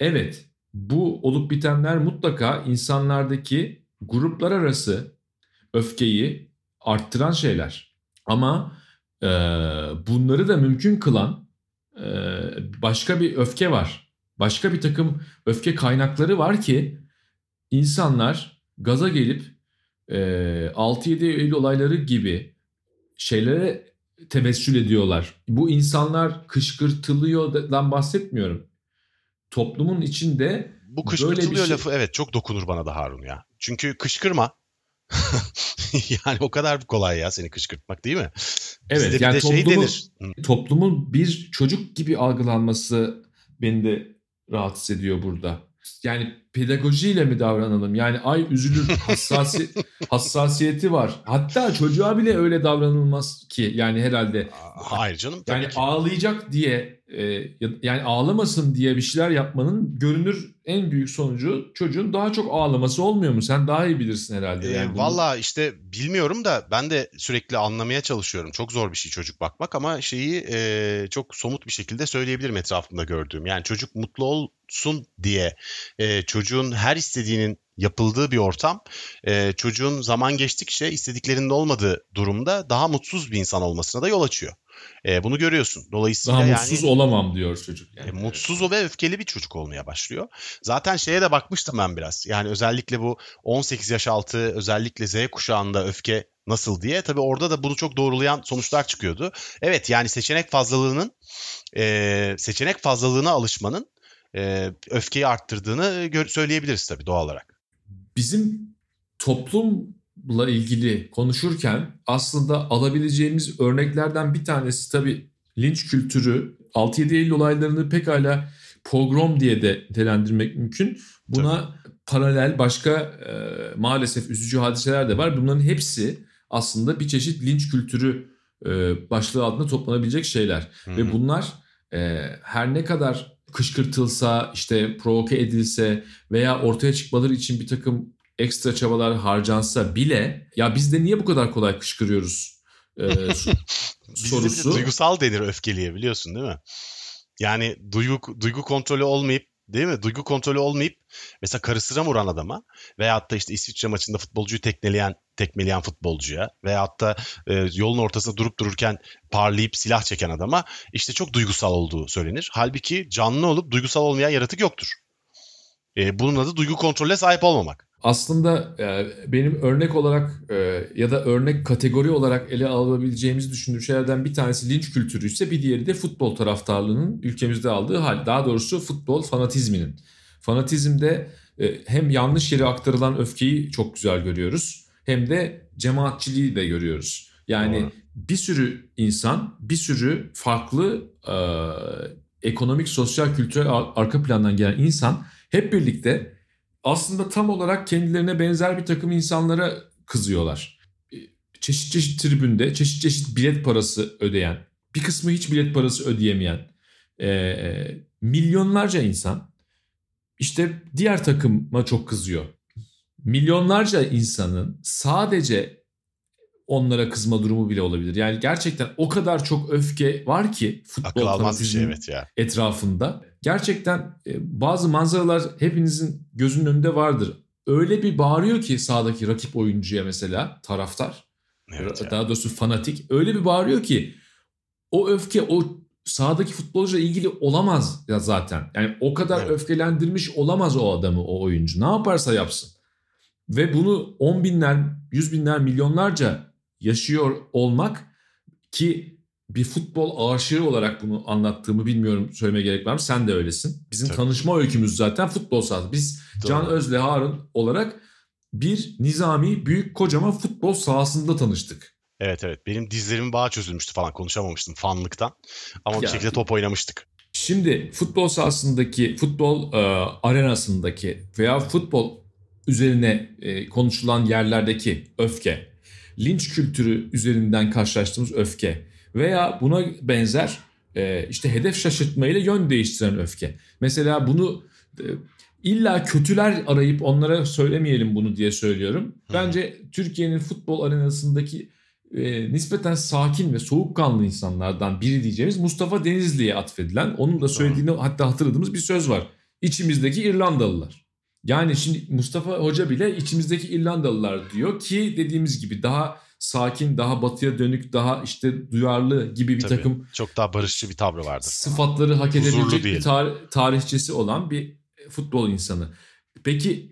evet bu olup bitenler mutlaka insanlardaki gruplar arası öfkeyi arttıran şeyler. Ama e, bunları da mümkün kılan e, başka bir öfke var. Başka bir takım öfke kaynakları var ki insanlar gaza gelip e, 6-7 Eylül olayları gibi şeylere tevessül ediyorlar. Bu insanlar kışkırtılıyordan bahsetmiyorum. Toplumun içinde bu kışkırtılıyor şey... lafı evet çok dokunur bana da Harun ya. Çünkü kışkırma. yani o kadar kolay ya seni kışkırtmak değil mi? Evet Bizde yani toplumun, şey denir. toplumun bir çocuk gibi algılanması beni de rahatsız ediyor burada yani pedagojiyle mi davranalım? Yani ay üzülür hassasi, hassasiyeti var. Hatta çocuğa bile öyle davranılmaz ki yani herhalde. Hayır canım. Yani ki. ağlayacak diye e, yani ağlamasın diye bir şeyler yapmanın görünür en büyük sonucu çocuğun daha çok ağlaması olmuyor mu? Sen daha iyi bilirsin herhalde. Yani e, Valla işte bilmiyorum da ben de sürekli anlamaya çalışıyorum. Çok zor bir şey çocuk bakmak ama şeyi e, çok somut bir şekilde söyleyebilirim etrafımda gördüğüm. Yani çocuk mutlu olsun diye e, çocuğun her istediğinin yapıldığı bir ortam e, çocuğun zaman geçtikçe istediklerinin olmadığı durumda daha mutsuz bir insan olmasına da yol açıyor. E, bunu görüyorsun. Dolayısıyla Daha yani, mutsuz olamam diyor çocuk. Yani. E, mutsuz o ve öfkeli bir çocuk olmaya başlıyor. Zaten şeye de bakmıştım ben biraz. Yani özellikle bu 18 yaş altı özellikle Z kuşağında öfke nasıl diye. Tabii orada da bunu çok doğrulayan sonuçlar çıkıyordu. Evet yani seçenek fazlalığının e, seçenek fazlalığına alışmanın e, öfkeyi arttırdığını söyleyebiliriz tabii doğal olarak. Bizim toplumla ilgili konuşurken aslında alabileceğimiz örneklerden bir tanesi tabii linç kültürü 6-7 Eylül olaylarını pekala pogrom diye de nitelendirmek mümkün. Buna Tabii. paralel başka e, maalesef üzücü hadiseler de var. Bunların hepsi aslında bir çeşit linç kültürü e, başlığı altında toplanabilecek şeyler. Hı-hı. Ve bunlar e, her ne kadar kışkırtılsa, işte provoke edilse veya ortaya çıkmaları için bir takım ekstra çabalar harcansa bile ya biz de niye bu kadar kolay kışkırıyoruz e, sorusu. De duygusal denir öfkeliye biliyorsun değil mi? Yani duygu duygu kontrolü olmayıp değil mi? Duygu kontrolü olmayıp mesela karısına vuran adama veyahut da işte İsviçre maçında futbolcuyu tekmeleyen tekmeleyen futbolcuya veyahut da e, yolun ortasında durup dururken parlayıp silah çeken adama işte çok duygusal olduğu söylenir. Halbuki canlı olup duygusal olmayan yaratık yoktur. E, bunun adı duygu kontrolüne sahip olmamak aslında e, benim örnek olarak e, ya da örnek kategori olarak ele alabileceğimizi düşündüğüm şeylerden bir tanesi linç kültürü ise bir diğeri de futbol taraftarlığının ülkemizde aldığı hal. Daha doğrusu futbol fanatizminin. Fanatizmde e, hem yanlış yere aktarılan öfkeyi çok güzel görüyoruz hem de cemaatçiliği de görüyoruz. Yani Doğru. bir sürü insan, bir sürü farklı e, ekonomik, sosyal, kültürel arka plandan gelen insan hep birlikte aslında tam olarak kendilerine benzer bir takım insanlara kızıyorlar. E, çeşit çeşit tribünde çeşit çeşit bilet parası ödeyen, bir kısmı hiç bilet parası ödeyemeyen e, e, milyonlarca insan işte diğer takıma çok kızıyor. Milyonlarca insanın sadece onlara kızma durumu bile olabilir. Yani gerçekten o kadar çok öfke var ki futbol Akıl şey evet ya. etrafında. Gerçekten e, bazı manzaralar hepinizin gözünün önünde vardır. Öyle bir bağırıyor ki sağdaki rakip oyuncuya mesela taraftar. Evet daha doğrusu fanatik. Öyle bir bağırıyor ki o öfke o sahadaki futbolcuyla ilgili olamaz ya zaten. Yani o kadar evet. öfkelendirmiş olamaz o adamı o oyuncu. Ne yaparsa yapsın. Ve bunu on binler, yüz binler, milyonlarca yaşıyor olmak ki bir futbol aşığı olarak bunu anlattığımı bilmiyorum söyleme gerek var mı? Sen de öylesin. Bizim Tabii. tanışma öykümüz zaten futbol sahası. Biz Doğru. Can Özle Harun olarak bir nizami büyük kocaman futbol sahasında tanıştık. Evet evet benim dizlerimin bağı çözülmüştü falan konuşamamıştım fanlıktan ama ya, bir şekilde top oynamıştık. Şimdi futbol sahasındaki futbol e, arenasındaki veya futbol üzerine e, konuşulan yerlerdeki öfke linç kültürü üzerinden karşılaştığımız öfke veya buna benzer e, işte hedef şaşırtmayla yön değiştiren öfke. Mesela bunu e, illa kötüler arayıp onlara söylemeyelim bunu diye söylüyorum. Bence Türkiye'nin futbol arenasındaki e, nispeten sakin ve soğukkanlı insanlardan biri diyeceğimiz Mustafa Denizli'ye atfedilen, onun da söylediğini hatta hatırladığımız bir söz var. İçimizdeki İrlandalılar. Yani şimdi Mustafa Hoca bile içimizdeki İrlandalılar diyor ki dediğimiz gibi daha sakin, daha batıya dönük, daha işte duyarlı gibi bir Tabii, takım çok daha barışçı bir tavrı vardır. Sıfatları hak edebilecek bir tar- tarihçesi olan bir futbol insanı. Peki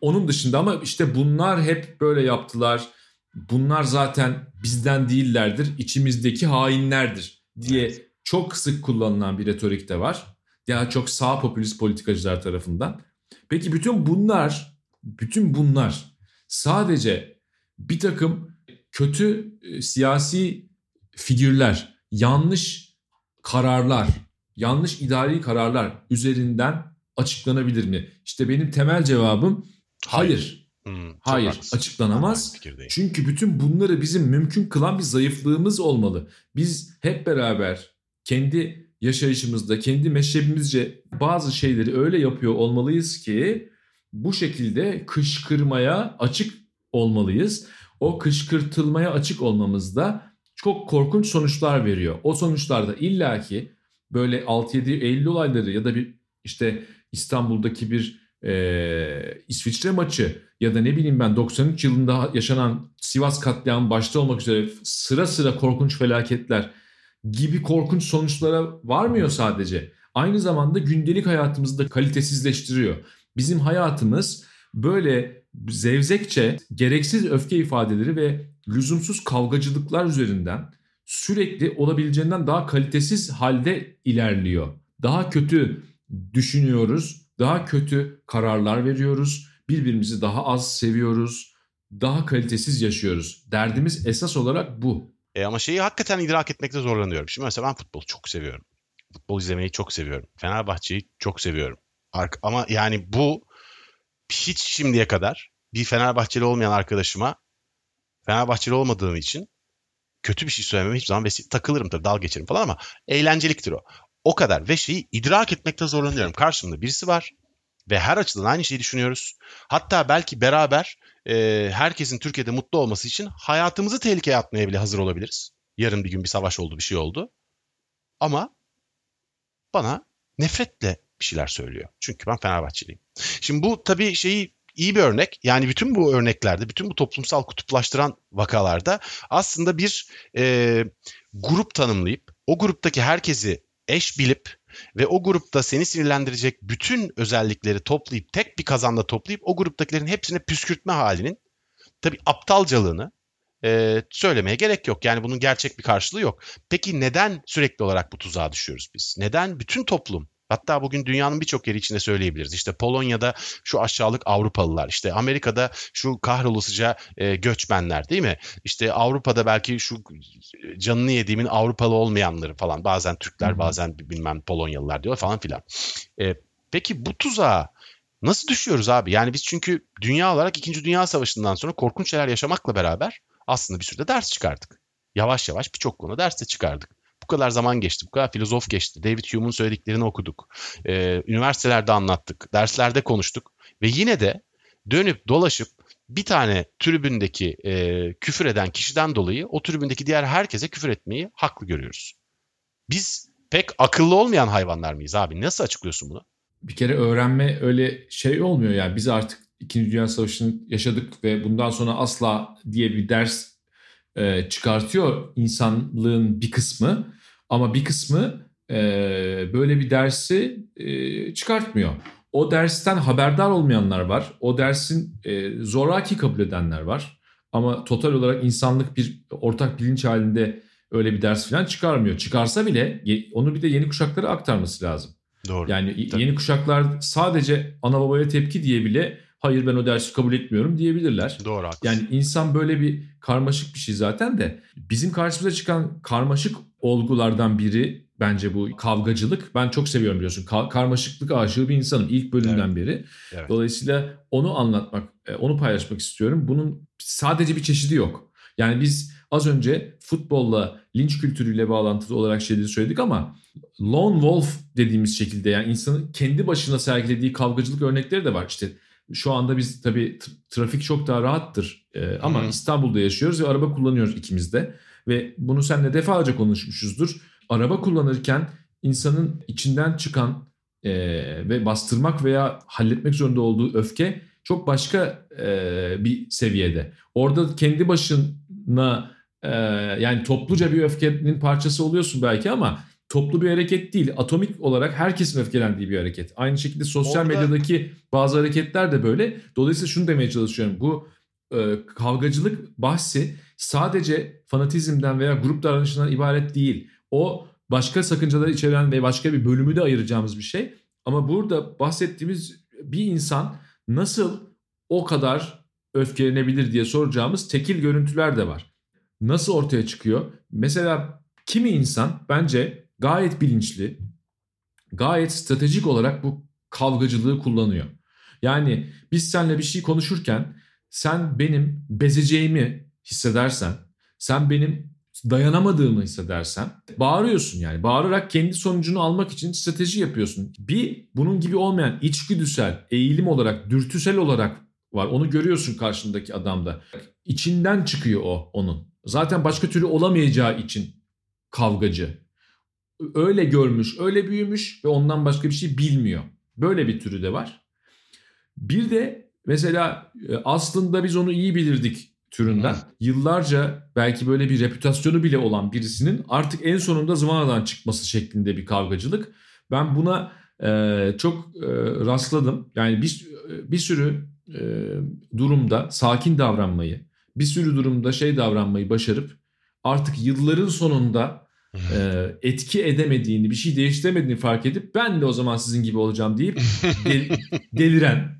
onun dışında ama işte bunlar hep böyle yaptılar. Bunlar zaten bizden değillerdir, içimizdeki hainlerdir diye evet. çok sık kullanılan bir retorik de var. Daha çok sağ popülist politikacılar tarafından. Peki bütün bunlar, bütün bunlar sadece bir takım kötü e, siyasi figürler, yanlış kararlar, yanlış idari kararlar üzerinden açıklanabilir mi? İşte benim temel cevabım hayır. Hayır, hmm, hayır açıklanamaz. Çünkü bütün bunları bizim mümkün kılan bir zayıflığımız olmalı. Biz hep beraber kendi yaşayışımızda kendi meşrebimizce bazı şeyleri öyle yapıyor olmalıyız ki bu şekilde kışkırmaya açık olmalıyız. O kışkırtılmaya açık olmamız da çok korkunç sonuçlar veriyor. O sonuçlarda illaki böyle 6-7 Eylül olayları ya da bir işte İstanbul'daki bir e, İsviçre maçı ya da ne bileyim ben 93 yılında yaşanan Sivas katliamı başta olmak üzere sıra sıra korkunç felaketler gibi korkunç sonuçlara varmıyor sadece. Aynı zamanda gündelik hayatımızı da kalitesizleştiriyor. Bizim hayatımız böyle zevzekçe gereksiz öfke ifadeleri ve lüzumsuz kavgacılıklar üzerinden sürekli olabileceğinden daha kalitesiz halde ilerliyor. Daha kötü düşünüyoruz, daha kötü kararlar veriyoruz, birbirimizi daha az seviyoruz, daha kalitesiz yaşıyoruz. Derdimiz esas olarak bu. E ama şeyi hakikaten idrak etmekte zorlanıyorum. Şimdi mesela ben futbolu çok seviyorum. Futbol izlemeyi çok seviyorum. Fenerbahçe'yi çok seviyorum. Ama yani bu hiç şimdiye kadar bir Fenerbahçeli olmayan arkadaşıma Fenerbahçeli olmadığım için kötü bir şey söylememe hiçbir zaman vesile takılırım tabii dalga geçerim falan ama eğlenceliktir o. O kadar ve şeyi idrak etmekte zorlanıyorum. Karşımda birisi var ve her açıdan aynı şeyi düşünüyoruz. Hatta belki beraber e, herkesin Türkiye'de mutlu olması için hayatımızı tehlikeye atmaya bile hazır olabiliriz. Yarın bir gün bir savaş oldu, bir şey oldu. Ama bana nefretle bir şeyler söylüyor. Çünkü ben Fenerbahçeliyim. Şimdi bu tabii şeyi iyi bir örnek. Yani bütün bu örneklerde, bütün bu toplumsal kutuplaştıran vakalarda aslında bir e, grup tanımlayıp o gruptaki herkesi eş bilip ve o grupta seni sinirlendirecek bütün özellikleri toplayıp tek bir kazanda toplayıp o gruptakilerin hepsine püskürtme halinin tabii aptalcalığını e, söylemeye gerek yok. Yani bunun gerçek bir karşılığı yok. Peki neden sürekli olarak bu tuzağa düşüyoruz biz? Neden bütün toplum Hatta bugün dünyanın birçok yeri içinde söyleyebiliriz. İşte Polonya'da şu aşağılık Avrupalılar, işte Amerika'da şu kahrolasıca e, göçmenler değil mi? İşte Avrupa'da belki şu canını yediğimin Avrupalı olmayanları falan. Bazen Türkler, bazen bilmem Polonyalılar diyor falan filan. E, peki bu tuzağa nasıl düşüyoruz abi? Yani biz çünkü dünya olarak 2. Dünya Savaşı'ndan sonra korkunç şeyler yaşamakla beraber aslında bir sürü ders çıkardık. Yavaş yavaş birçok konu ders de çıkardık kadar zaman geçti, bu kadar filozof geçti. David Hume'un söylediklerini okuduk. Ee, üniversitelerde anlattık, derslerde konuştuk. Ve yine de dönüp dolaşıp bir tane tribündeki e, küfür eden kişiden dolayı o tribündeki diğer herkese küfür etmeyi haklı görüyoruz. Biz pek akıllı olmayan hayvanlar mıyız abi? Nasıl açıklıyorsun bunu? Bir kere öğrenme öyle şey olmuyor yani. Biz artık İkinci Dünya Savaşı'nı yaşadık ve bundan sonra asla diye bir ders e, çıkartıyor insanlığın bir kısmı. Ama bir kısmı e, böyle bir dersi e, çıkartmıyor. O dersten haberdar olmayanlar var. O dersin e, zoraki kabul edenler var. Ama total olarak insanlık bir ortak bilinç halinde öyle bir ders falan çıkarmıyor. Çıkarsa bile onu bir de yeni kuşaklara aktarması lazım. Doğru. Yani Tabii. yeni kuşaklar sadece ana babaya tepki diye bile hayır ben o dersi kabul etmiyorum diyebilirler. Doğru haklısın. Yani insan böyle bir karmaşık bir şey zaten de bizim karşımıza çıkan karmaşık olgulardan biri bence bu kavgacılık. Ben çok seviyorum biliyorsun. Ka- karmaşıklık aşığı bir insanım ilk bölümden evet. beri. Evet. Dolayısıyla onu anlatmak, e, onu paylaşmak istiyorum. Bunun sadece bir çeşidi yok. Yani biz az önce futbolla, linç kültürüyle bağlantılı olarak şeyleri söyledik ama lone wolf dediğimiz şekilde yani insanın kendi başına sergilediği kavgacılık örnekleri de var. İşte şu anda biz tabii trafik çok daha rahattır ee, ama hmm. İstanbul'da yaşıyoruz ve araba kullanıyoruz ikimiz de. Ve bunu seninle defalarca konuşmuşuzdur. Araba kullanırken insanın içinden çıkan e, ve bastırmak veya halletmek zorunda olduğu öfke çok başka e, bir seviyede. Orada kendi başına e, yani topluca bir öfkenin parçası oluyorsun belki ama toplu bir hareket değil. Atomik olarak herkesin öfkelendiği bir hareket. Aynı şekilde sosyal Orada... medyadaki bazı hareketler de böyle. Dolayısıyla şunu demeye çalışıyorum. Bu e, kavgacılık bahsi sadece fanatizmden veya grup davranışından ibaret değil. O başka sakıncaları içeren ve başka bir bölümü de ayıracağımız bir şey. Ama burada bahsettiğimiz bir insan nasıl o kadar öfkelenebilir diye soracağımız tekil görüntüler de var. Nasıl ortaya çıkıyor? Mesela kimi insan bence gayet bilinçli, gayet stratejik olarak bu kavgacılığı kullanıyor. Yani biz seninle bir şey konuşurken sen benim bezeceğimi hissedersen, sen benim dayanamadığımı hissedersen bağırıyorsun yani. Bağırarak kendi sonucunu almak için strateji yapıyorsun. Bir bunun gibi olmayan içgüdüsel, eğilim olarak, dürtüsel olarak var. Onu görüyorsun karşındaki adamda. İçinden çıkıyor o onun. Zaten başka türlü olamayacağı için kavgacı öyle görmüş, öyle büyümüş ve ondan başka bir şey bilmiyor. Böyle bir türü de var. Bir de mesela e, aslında biz onu iyi bilirdik türünden. Yıllarca belki böyle bir reputasyonu bile olan birisinin artık en sonunda zıvanadan çıkması şeklinde bir kavgacılık. Ben buna e, çok e, rastladım. Yani bir, bir sürü e, durumda sakin davranmayı, bir sürü durumda şey davranmayı başarıp artık yılların sonunda e, etki edemediğini, bir şey değiştiremediğini fark edip ben de o zaman sizin gibi olacağım deyip del, deliren.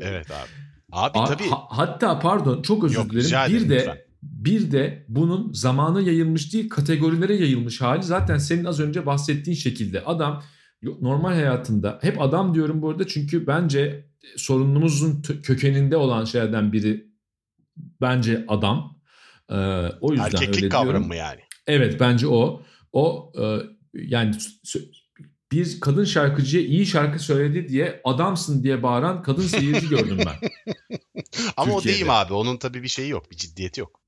evet abi. Abi A, tabii. Ha, hatta pardon çok özür Yok, dilerim. Bir de lütfen. bir de bunun zamana yayılmış değil kategorilere yayılmış hali zaten senin az önce bahsettiğin şekilde adam normal hayatında hep adam diyorum bu arada çünkü bence sorunumuzun tö- kökeninde olan şeylerden biri bence adam. Ee, o yüzden öyle Erkeklik diyorum. kavramı mı yani? Evet bence o. O e, yani bir kadın şarkıcıya iyi şarkı söyledi diye adamsın diye bağıran kadın seyirci gördüm ben. Ama o Türkiye'de. değil mi abi? Onun tabii bir şeyi yok. Bir ciddiyeti yok.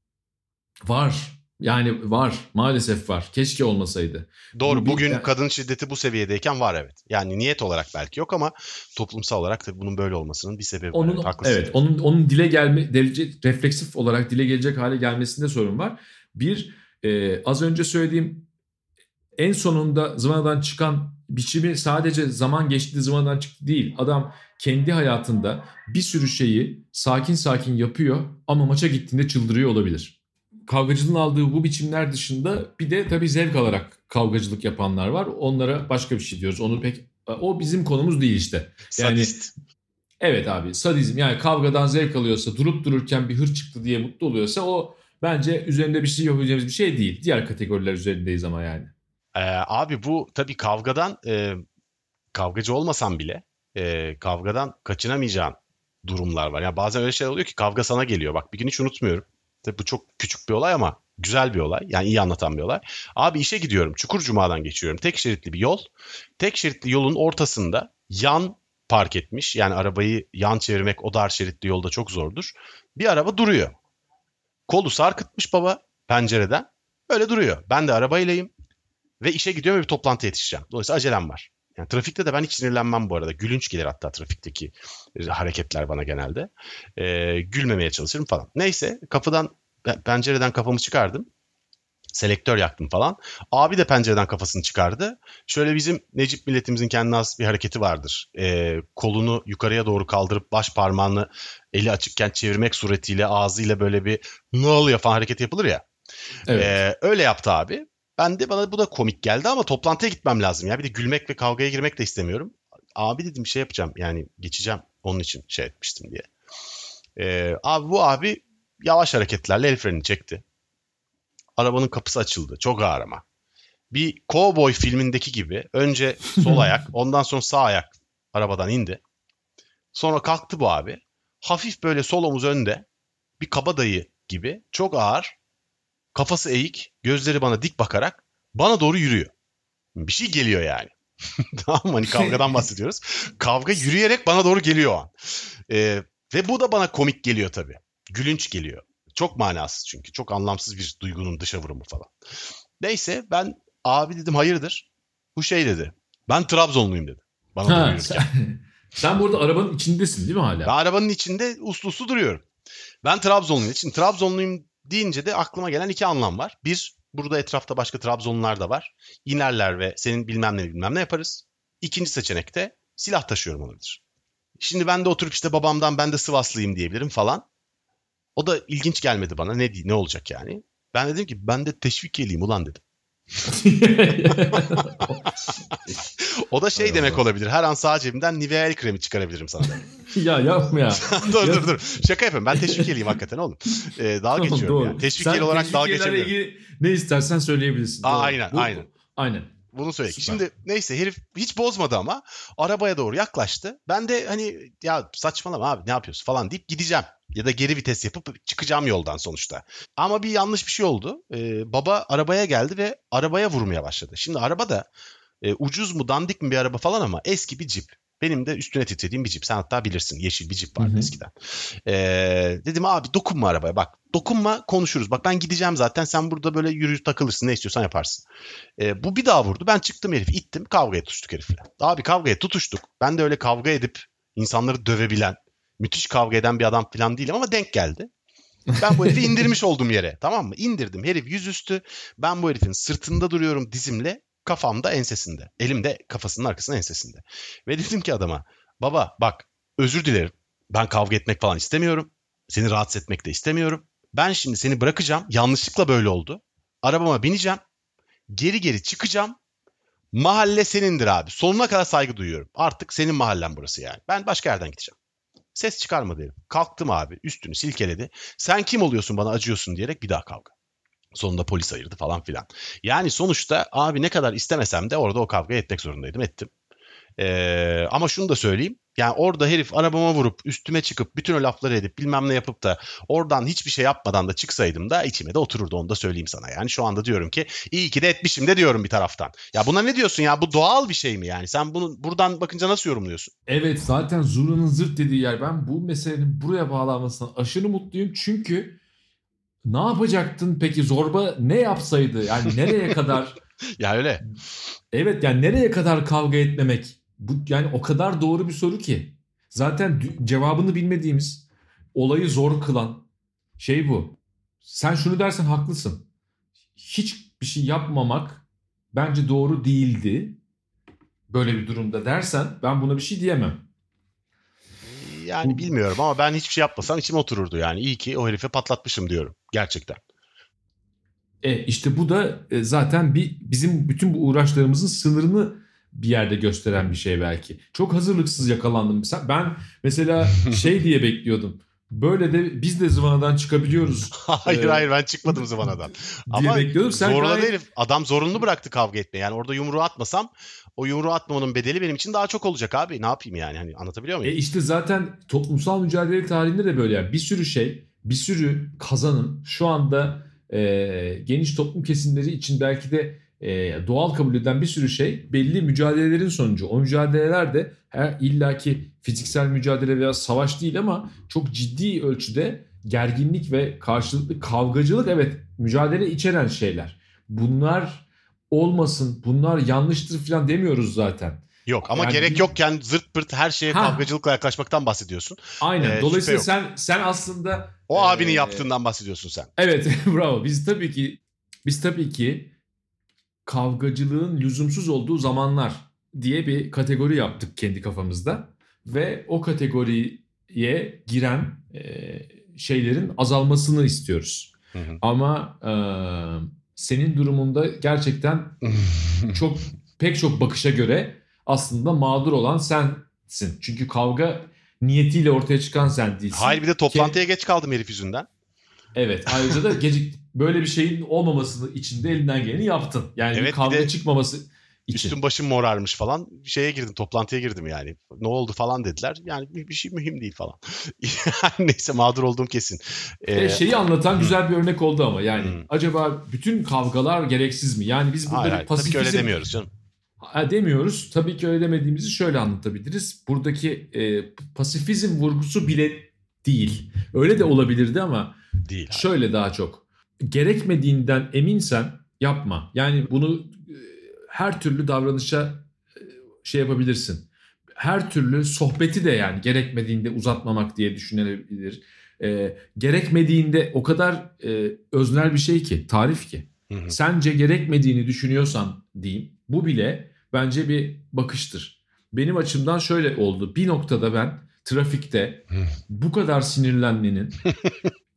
Var. Yani var. Maalesef var. Keşke olmasaydı. Doğru. Bu bir- Bugün yani- kadın şiddeti bu seviyedeyken var evet. Yani niyet olarak belki yok ama toplumsal olarak tabii bunun böyle olmasının bir sebebi var. Onun Evet, haklısın. evet, onun onun dile gelme gelecek refleksif olarak dile gelecek hale gelmesinde sorun var. Bir e, az önce söylediğim en sonunda zıvanadan çıkan biçimi sadece zaman geçti zıvanadan çıktı değil. Adam kendi hayatında bir sürü şeyi sakin sakin yapıyor ama maça gittiğinde çıldırıyor olabilir. Kavgacılığın aldığı bu biçimler dışında bir de tabii zevk alarak kavgacılık yapanlar var. Onlara başka bir şey diyoruz. Onu pek o bizim konumuz değil işte. Yani Sadist. Evet abi sadizm yani kavgadan zevk alıyorsa durup dururken bir hır çıktı diye mutlu oluyorsa o bence üzerinde bir şey yapabileceğimiz bir şey değil. Diğer kategoriler üzerindeyiz ama yani. Ee, abi bu tabii kavgadan e, kavgacı olmasan bile e, kavgadan kaçınamayacağın durumlar var. Yani bazen öyle şeyler oluyor ki kavga sana geliyor. Bak bir gün hiç unutmuyorum. Tabii bu çok küçük bir olay ama güzel bir olay. Yani iyi anlatan bir olay. Abi işe gidiyorum. Çukur Cuma'dan geçiyorum. Tek şeritli bir yol. Tek şeritli yolun ortasında yan park etmiş. Yani arabayı yan çevirmek o dar şeritli yolda çok zordur. Bir araba duruyor. Kolu sarkıtmış baba pencereden. Öyle duruyor. Ben de arabayleyim. Ve işe gidiyorum ve bir toplantıya yetişeceğim. Dolayısıyla acelem var. Yani trafikte de ben hiç sinirlenmem bu arada. Gülünç gelir hatta trafikteki e, hareketler bana genelde. Ee, gülmemeye çalışırım falan. Neyse kapıdan pe- pencereden kafamı çıkardım. Selektör yaktım falan. Abi de pencereden kafasını çıkardı. Şöyle bizim Necip milletimizin kendine has bir hareketi vardır. Ee, kolunu yukarıya doğru kaldırıp baş parmağını eli açıkken çevirmek suretiyle ağzıyla böyle bir ne oluyor falan hareket yapılır ya. Evet. Ee, öyle yaptı abi. Ben de bana bu da komik geldi ama toplantıya gitmem lazım ya. Bir de gülmek ve kavgaya girmek de istemiyorum. Abi dedim bir şey yapacağım yani geçeceğim onun için şey etmiştim diye. Ee, abi bu abi yavaş hareketlerle el frenini çekti. Arabanın kapısı açıldı. Çok ağır ama. Bir Cowboy filmindeki gibi önce sol ayak ondan sonra sağ ayak arabadan indi. Sonra kalktı bu abi. Hafif böyle sol omuz önde. Bir kabadayı gibi çok ağır kafası eğik, gözleri bana dik bakarak bana doğru yürüyor. Bir şey geliyor yani. tamam mı? Hani kavgadan bahsediyoruz. Kavga yürüyerek bana doğru geliyor o an. Ee, ve bu da bana komik geliyor tabii. Gülünç geliyor. Çok manasız çünkü. Çok anlamsız bir duygunun dışa vurumu falan. Neyse ben abi dedim hayırdır? Bu şey dedi. Ben Trabzonluyum dedi. Bana Ha, sen, sen burada arabanın içindesin değil mi hala? Ben arabanın içinde uslu uslu duruyorum. Ben Trabzonluyum. Şimdi Trabzonluyum deyince de aklıma gelen iki anlam var. Bir, burada etrafta başka Trabzonlular da var. İnerler ve senin bilmem ne bilmem ne yaparız. İkinci seçenek de silah taşıyorum olabilir. Şimdi ben de oturup işte babamdan ben de Sivaslıyım diyebilirim falan. O da ilginç gelmedi bana. Ne ne olacak yani? Ben dedim ki ben de teşvikeliyim ulan dedim. O da şey Hay demek Allah. olabilir. Her an sağ cebimden Nivea el kremi çıkarabilirim sana. ya yapma ya. dur dur dur. Şaka yapıyorum. Ben teşvikeliyim hakikaten oğlum. Ee, dalga Tamam, geçiyorum doğru. yani. Teşvikeli Sen olarak dalga geçemiyorum. ilgili ne istersen söyleyebilirsin. Aa, Doğru. aynen, aynen. Aynen. Bunu söyle. Şimdi neyse herif hiç bozmadı ama arabaya doğru yaklaştı. Ben de hani ya saçmalama abi ne yapıyorsun falan deyip gideceğim. Ya da geri vites yapıp çıkacağım yoldan sonuçta. Ama bir yanlış bir şey oldu. Ee, baba arabaya geldi ve arabaya vurmaya başladı. Şimdi araba da e, ucuz mu dandik mi bir araba falan ama eski bir Jeep. Benim de üstüne titrediğim bir Jeep. Sen hatta bilirsin. Yeşil bir Jeep vardı Hı hı. eskiden. Ee, dedim abi dokunma arabaya bak. Dokunma konuşuruz. Bak ben gideceğim zaten. Sen burada böyle yürü takılırsın. Ne istiyorsan yaparsın. Ee, bu bir daha vurdu. Ben çıktım herif ittim. Kavgaya tutuştuk herifle. Abi kavgaya tutuştuk. Ben de öyle kavga edip insanları dövebilen, müthiş kavga eden bir adam falan değilim ama denk geldi. Ben bu herifi indirmiş oldum yere. Tamam mı? İndirdim. Herif yüzüstü. Ben bu herifin sırtında duruyorum dizimle. Kafamda ensesinde. Elimde kafasının arkasında ensesinde. Ve dedim ki adama baba bak özür dilerim. Ben kavga etmek falan istemiyorum. Seni rahatsız etmek de istemiyorum. Ben şimdi seni bırakacağım. Yanlışlıkla böyle oldu. Arabama bineceğim. Geri geri çıkacağım. Mahalle senindir abi. Sonuna kadar saygı duyuyorum. Artık senin mahallen burası yani. Ben başka yerden gideceğim. Ses çıkarma derim. Kalktım abi. Üstünü silkeledi. Sen kim oluyorsun bana acıyorsun diyerek bir daha kavga. Sonunda polis ayırdı falan filan. Yani sonuçta abi ne kadar istemesem de orada o kavgayı etmek zorundaydım. Ettim. Ee, ama şunu da söyleyeyim. Yani orada herif arabama vurup üstüme çıkıp bütün o lafları edip bilmem ne yapıp da oradan hiçbir şey yapmadan da çıksaydım da içime de otururdu onu da söyleyeyim sana. Yani şu anda diyorum ki iyi ki de etmişim de diyorum bir taraftan. Ya buna ne diyorsun ya bu doğal bir şey mi yani? Sen bunu buradan bakınca nasıl yorumluyorsun? Evet zaten Zurna'nın zırt dediği yer. Ben bu meselenin buraya bağlanmasına aşırı mutluyum. Çünkü ne yapacaktın peki zorba ne yapsaydı? Yani nereye kadar? ya öyle. Evet yani nereye kadar kavga etmemek? Bu yani o kadar doğru bir soru ki. Zaten cevabını bilmediğimiz olayı zor kılan şey bu. Sen şunu dersen haklısın. Hiçbir şey yapmamak bence doğru değildi. Böyle bir durumda dersen ben buna bir şey diyemem. Yani bu... bilmiyorum ama ben hiçbir şey yapmasam içime otururdu yani. İyi ki o herife patlatmışım diyorum gerçekten. E işte bu da e, zaten bir bizim bütün bu uğraşlarımızın sınırını bir yerde gösteren bir şey belki. Çok hazırlıksız yakalandım. Ben mesela şey diye bekliyordum. Böyle de biz de zıvanadan çıkabiliyoruz. hayır ee, hayır ben çıkmadım zıvanadan. Ama bekliyordum. Sen zorladı gayet... herif. Adam zorunlu bıraktı kavga etmeyi. Yani orada yumruğu atmasam o yumruğu atmamanın bedeli benim için daha çok olacak abi. Ne yapayım yani? Hani anlatabiliyor muyum? E işte zaten toplumsal mücadele tarihinde de böyle yani. Bir sürü şey, bir sürü kazanım şu anda e, geniş toplum kesimleri için belki de e, doğal kabul edilen bir sürü şey belli mücadelelerin sonucu. O mücadeleler de her illaki fiziksel mücadele veya savaş değil ama çok ciddi ölçüde gerginlik ve karşılıklı kavgacılık evet mücadele içeren şeyler. Bunlar olmasın, bunlar yanlıştır falan demiyoruz zaten. Yok ama yani, gerek yokken zırt pırt her şeye ha, kavgacılıkla yaklaşmaktan bahsediyorsun. Aynen. Ee, Dolayısıyla sen sen aslında o e, abinin yaptığından bahsediyorsun sen. Evet, bravo. Biz tabii ki biz tabii ki kavgacılığın lüzumsuz olduğu zamanlar diye bir kategori yaptık kendi kafamızda ve o kategoriye giren e, şeylerin azalmasını istiyoruz. Hı hı. Ama e, senin durumunda gerçekten çok pek çok bakışa göre aslında mağdur olan sensin. Çünkü kavga niyetiyle ortaya çıkan sen değilsin. Hayır bir de toplantıya Ki, geç kaldım herif yüzünden. Evet ayrıca da gecik böyle bir şeyin olmamasını için de elinden geleni yaptın. Yani evet, bir kavga de, çıkmaması için. Üstüm başım morarmış falan. Şeye girdim toplantıya girdim yani. Ne oldu falan dediler. Yani bir, bir şey mühim değil falan. Neyse mağdur olduğum kesin. Ee, şeyi anlatan hmm. güzel bir örnek oldu ama yani hmm. acaba bütün kavgalar gereksiz mi? Yani biz burada hayır, bir pasifizm... Tabii ki öyle demiyoruz canım. Ha, demiyoruz. Tabii ki öyle demediğimizi şöyle anlatabiliriz. Buradaki e, pasifizm vurgusu bile değil. Öyle de olabilirdi ama değil. Şöyle daha çok. Gerekmediğinden eminsen yapma. Yani bunu e, her türlü davranışa e, şey yapabilirsin. Her türlü sohbeti de yani gerekmediğinde uzatmamak diye düşünülebilir. E, gerekmediğinde o kadar e, öznel bir şey ki, tarif ki. Hı hı. Sence gerekmediğini düşünüyorsan diyeyim. Bu bile bence bir bakıştır. Benim açımdan şöyle oldu. Bir noktada ben trafikte bu kadar sinirlenmenin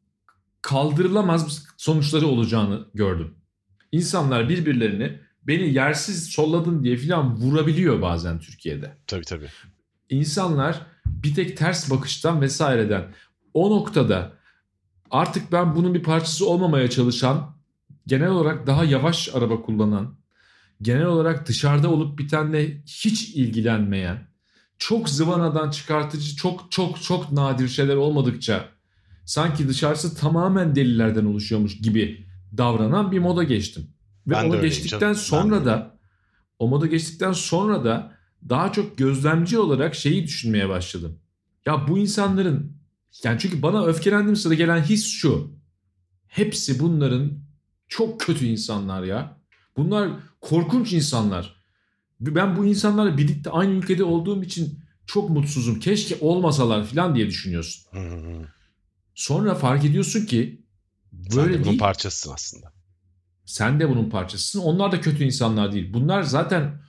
kaldırılamaz sonuçları olacağını gördüm. İnsanlar birbirlerini beni yersiz solladın diye filan vurabiliyor bazen Türkiye'de. Tabii tabii. İnsanlar bir tek ters bakıştan vesaireden o noktada artık ben bunun bir parçası olmamaya çalışan genel olarak daha yavaş araba kullanan genel olarak dışarıda olup bitenle hiç ilgilenmeyen çok zıvanadan çıkartıcı çok çok çok nadir şeyler olmadıkça sanki dışarısı tamamen delilerden oluşuyormuş gibi davranan bir moda geçtim. Ve ben onu geçtikten canım. sonra ben da o moda geçtikten sonra da daha çok gözlemci olarak şeyi düşünmeye başladım. Ya bu insanların yani çünkü bana öfkelendiğim sırada gelen his şu. Hepsi bunların çok kötü insanlar ya. Bunlar korkunç insanlar. Ben bu insanlarla birlikte aynı ülkede olduğum için çok mutsuzum. Keşke olmasalar falan diye düşünüyorsun. Sonra fark ediyorsun ki böyle Sen de bunun değil. parçasısın aslında. Sen de bunun parçasısın. Onlar da kötü insanlar değil. Bunlar zaten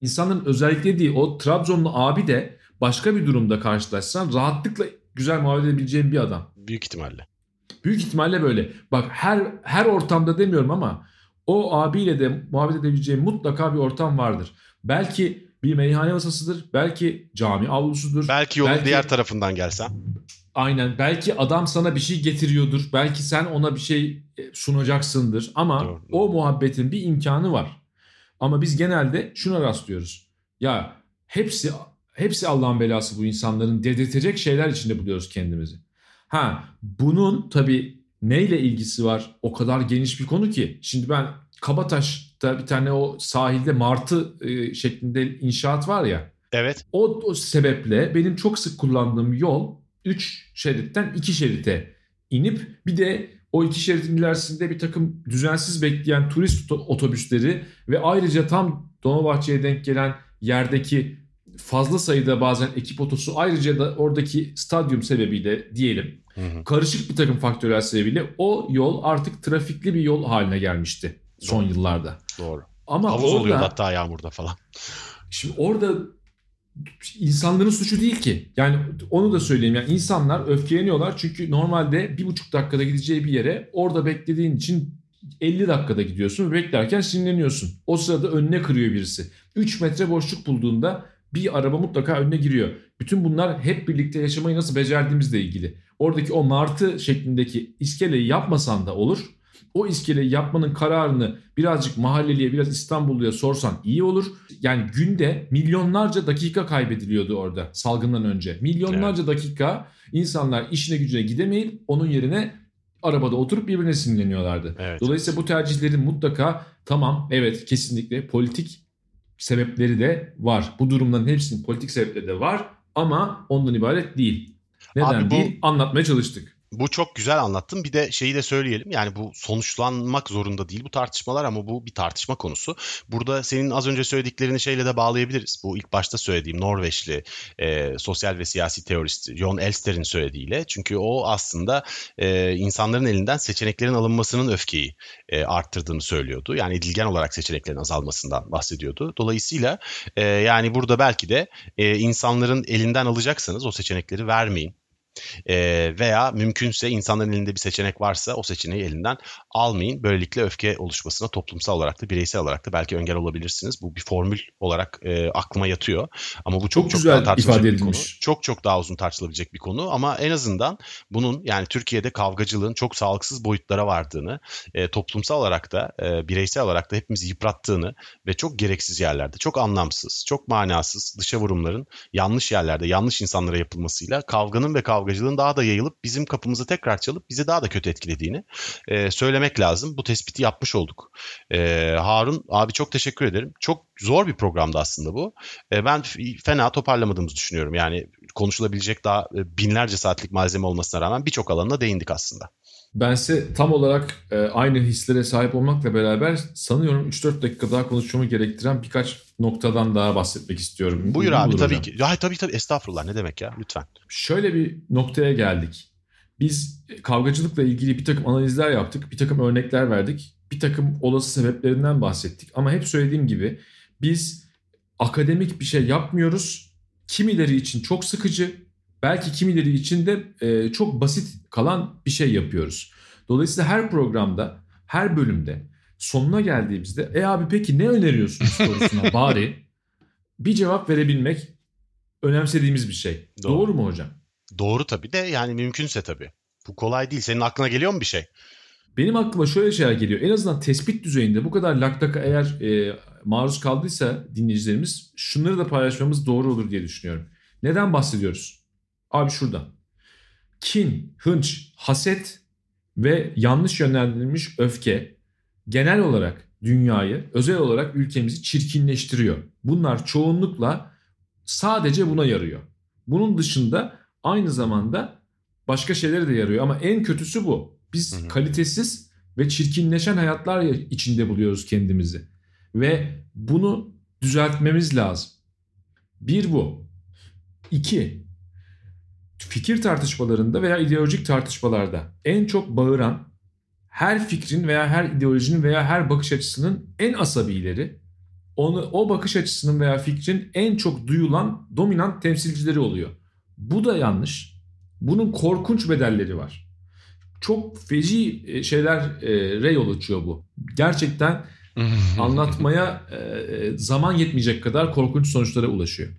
insanların özellikle değil. O Trabzonlu abi de başka bir durumda karşılaşsan rahatlıkla güzel muhabbet edebileceğin bir adam. Büyük ihtimalle. Büyük ihtimalle böyle. Bak her her ortamda demiyorum ama O abiyle de muhabbet edebileceği mutlaka bir ortam vardır. Belki bir meyhane masasıdır. Belki cami avlusudur. Belki yolun belki, diğer tarafından gelsen. Aynen. Belki adam sana bir şey getiriyordur. Belki sen ona bir şey e, sunacaksındır. Ama doğru, doğru. o muhabbetin bir imkanı var. Ama biz genelde şuna rastlıyoruz. Ya hepsi hepsi Allah'ın belası bu insanların dedirtecek şeyler içinde buluyoruz kendimizi. Ha bunun tabii neyle ilgisi var? O kadar geniş bir konu ki. Şimdi ben Kabataş'ta bir tane o sahilde martı e, şeklinde inşaat var ya. Evet. O, o sebeple benim çok sık kullandığım yol 3 şeritten 2 şerite inip bir de o iki şeridin ilerisinde bir takım düzensiz bekleyen turist otobüsleri ve ayrıca tam Dolmabahçe'ye denk gelen yerdeki fazla sayıda bazen ekip otosu ayrıca da oradaki stadyum sebebiyle diyelim hı hı. karışık bir takım faktörler sebebiyle o yol artık trafikli bir yol haline gelmişti son Doğru. yıllarda. Doğru. Ama Havuz orada, oluyor hatta yağmurda falan. Şimdi orada insanların suçu değil ki. Yani onu da söyleyeyim. Yani insanlar öfkeleniyorlar çünkü normalde bir buçuk dakikada gideceği bir yere orada beklediğin için 50 dakikada gidiyorsun ve beklerken sinirleniyorsun. O sırada önüne kırıyor birisi. 3 metre boşluk bulduğunda bir araba mutlaka önüne giriyor. Bütün bunlar hep birlikte yaşamayı nasıl becerdiğimizle ilgili. Oradaki o martı şeklindeki iskeleyi yapmasan da olur o iskeleyi yapmanın kararını birazcık mahalleliye, biraz İstanbulluya sorsan iyi olur. Yani günde milyonlarca dakika kaybediliyordu orada salgından önce. Milyonlarca evet. dakika insanlar işine gücüne gidemeyip onun yerine arabada oturup birbirine sinirleniyorlardı. Evet. Dolayısıyla bu tercihlerin mutlaka tamam evet kesinlikle politik sebepleri de var. Bu durumların hepsinin politik sebepleri de var ama ondan ibaret değil. Neden Abi bu, değil? Anlatmaya çalıştık. Bu çok güzel anlattın. Bir de şeyi de söyleyelim. Yani bu sonuçlanmak zorunda değil bu tartışmalar ama bu bir tartışma konusu. Burada senin az önce söylediklerini şeyle de bağlayabiliriz. Bu ilk başta söylediğim Norveçli e, sosyal ve siyasi teorist Jon Elster'in söylediğiyle. Çünkü o aslında e, insanların elinden seçeneklerin alınmasının öfkeyi e, arttırdığını söylüyordu. Yani edilgen olarak seçeneklerin azalmasından bahsediyordu. Dolayısıyla e, yani burada belki de e, insanların elinden alacaksanız o seçenekleri vermeyin e, veya mümkünse insanların elinde bir seçenek varsa o seçeneği elinden almayın. Böylelikle öfke oluşmasına toplumsal olarak da bireysel olarak da belki engel olabilirsiniz. Bu bir formül olarak e, aklıma yatıyor. Ama bu çok çok, çok güzel daha tartışılacak bir konu. Çok çok daha uzun tartışılabilecek bir konu ama en azından bunun yani Türkiye'de kavgacılığın çok sağlıksız boyutlara vardığını, e, toplumsal olarak da e, bireysel olarak da hepimizi yıprattığını ve çok gereksiz yerlerde, çok anlamsız, çok manasız dışa vurumların yanlış yerlerde, yanlış insanlara yapılmasıyla kavganın ve kavga kavgacılığın daha da yayılıp bizim kapımızı tekrar çalıp bizi daha da kötü etkilediğini e, söylemek lazım. Bu tespiti yapmış olduk. E, Harun abi çok teşekkür ederim. Çok zor bir programdı aslında bu. E, ben fena toparlamadığımızı düşünüyorum. Yani konuşulabilecek daha e, binlerce saatlik malzeme olmasına rağmen birçok alanına değindik aslında. Ben ise tam olarak e, aynı hislere sahip olmakla beraber sanıyorum 3-4 dakika daha konuşmamı gerektiren birkaç noktadan daha bahsetmek istiyorum. Buyur abi tabii hocam. ki. Ya, tabii tabii estağfurullah ne demek ya lütfen. Şöyle bir noktaya geldik. Biz kavgacılıkla ilgili bir takım analizler yaptık, bir takım örnekler verdik, bir takım olası sebeplerinden bahsettik. Ama hep söylediğim gibi biz akademik bir şey yapmıyoruz. Kimileri için çok sıkıcı, belki kimileri için de e, çok basit kalan bir şey yapıyoruz. Dolayısıyla her programda, her bölümde sonuna geldiğimizde e abi peki ne öneriyorsunuz sorusuna bari bir cevap verebilmek önemsediğimiz bir şey. Doğru, Doğru mu hocam? Doğru tabii de yani mümkünse tabii. Bu kolay değil. Senin aklına geliyor mu bir şey? Benim aklıma şöyle şeyler geliyor. En azından tespit düzeyinde bu kadar laktaka eğer e, maruz kaldıysa dinleyicilerimiz şunları da paylaşmamız doğru olur diye düşünüyorum. Neden bahsediyoruz? Abi şurada. Kin, hınç, haset ve yanlış yönlendirilmiş öfke genel olarak dünyayı, özel olarak ülkemizi çirkinleştiriyor. Bunlar çoğunlukla sadece buna yarıyor. Bunun dışında aynı zamanda başka şeylere de yarıyor ama en kötüsü bu. Biz hı hı. kalitesiz ve çirkinleşen hayatlar içinde buluyoruz kendimizi. Ve bunu düzeltmemiz lazım. Bir bu. İki, fikir tartışmalarında veya ideolojik tartışmalarda en çok bağıran her fikrin veya her ideolojinin veya her bakış açısının en asabileri onu o bakış açısının veya fikrin en çok duyulan dominant temsilcileri oluyor. Bu da yanlış. Bunun korkunç bedelleri var. Çok feci e, şeyler e, açıyor bu. gerçekten anlatmaya e, zaman yetmeyecek kadar korkunç sonuçlara ulaşıyor.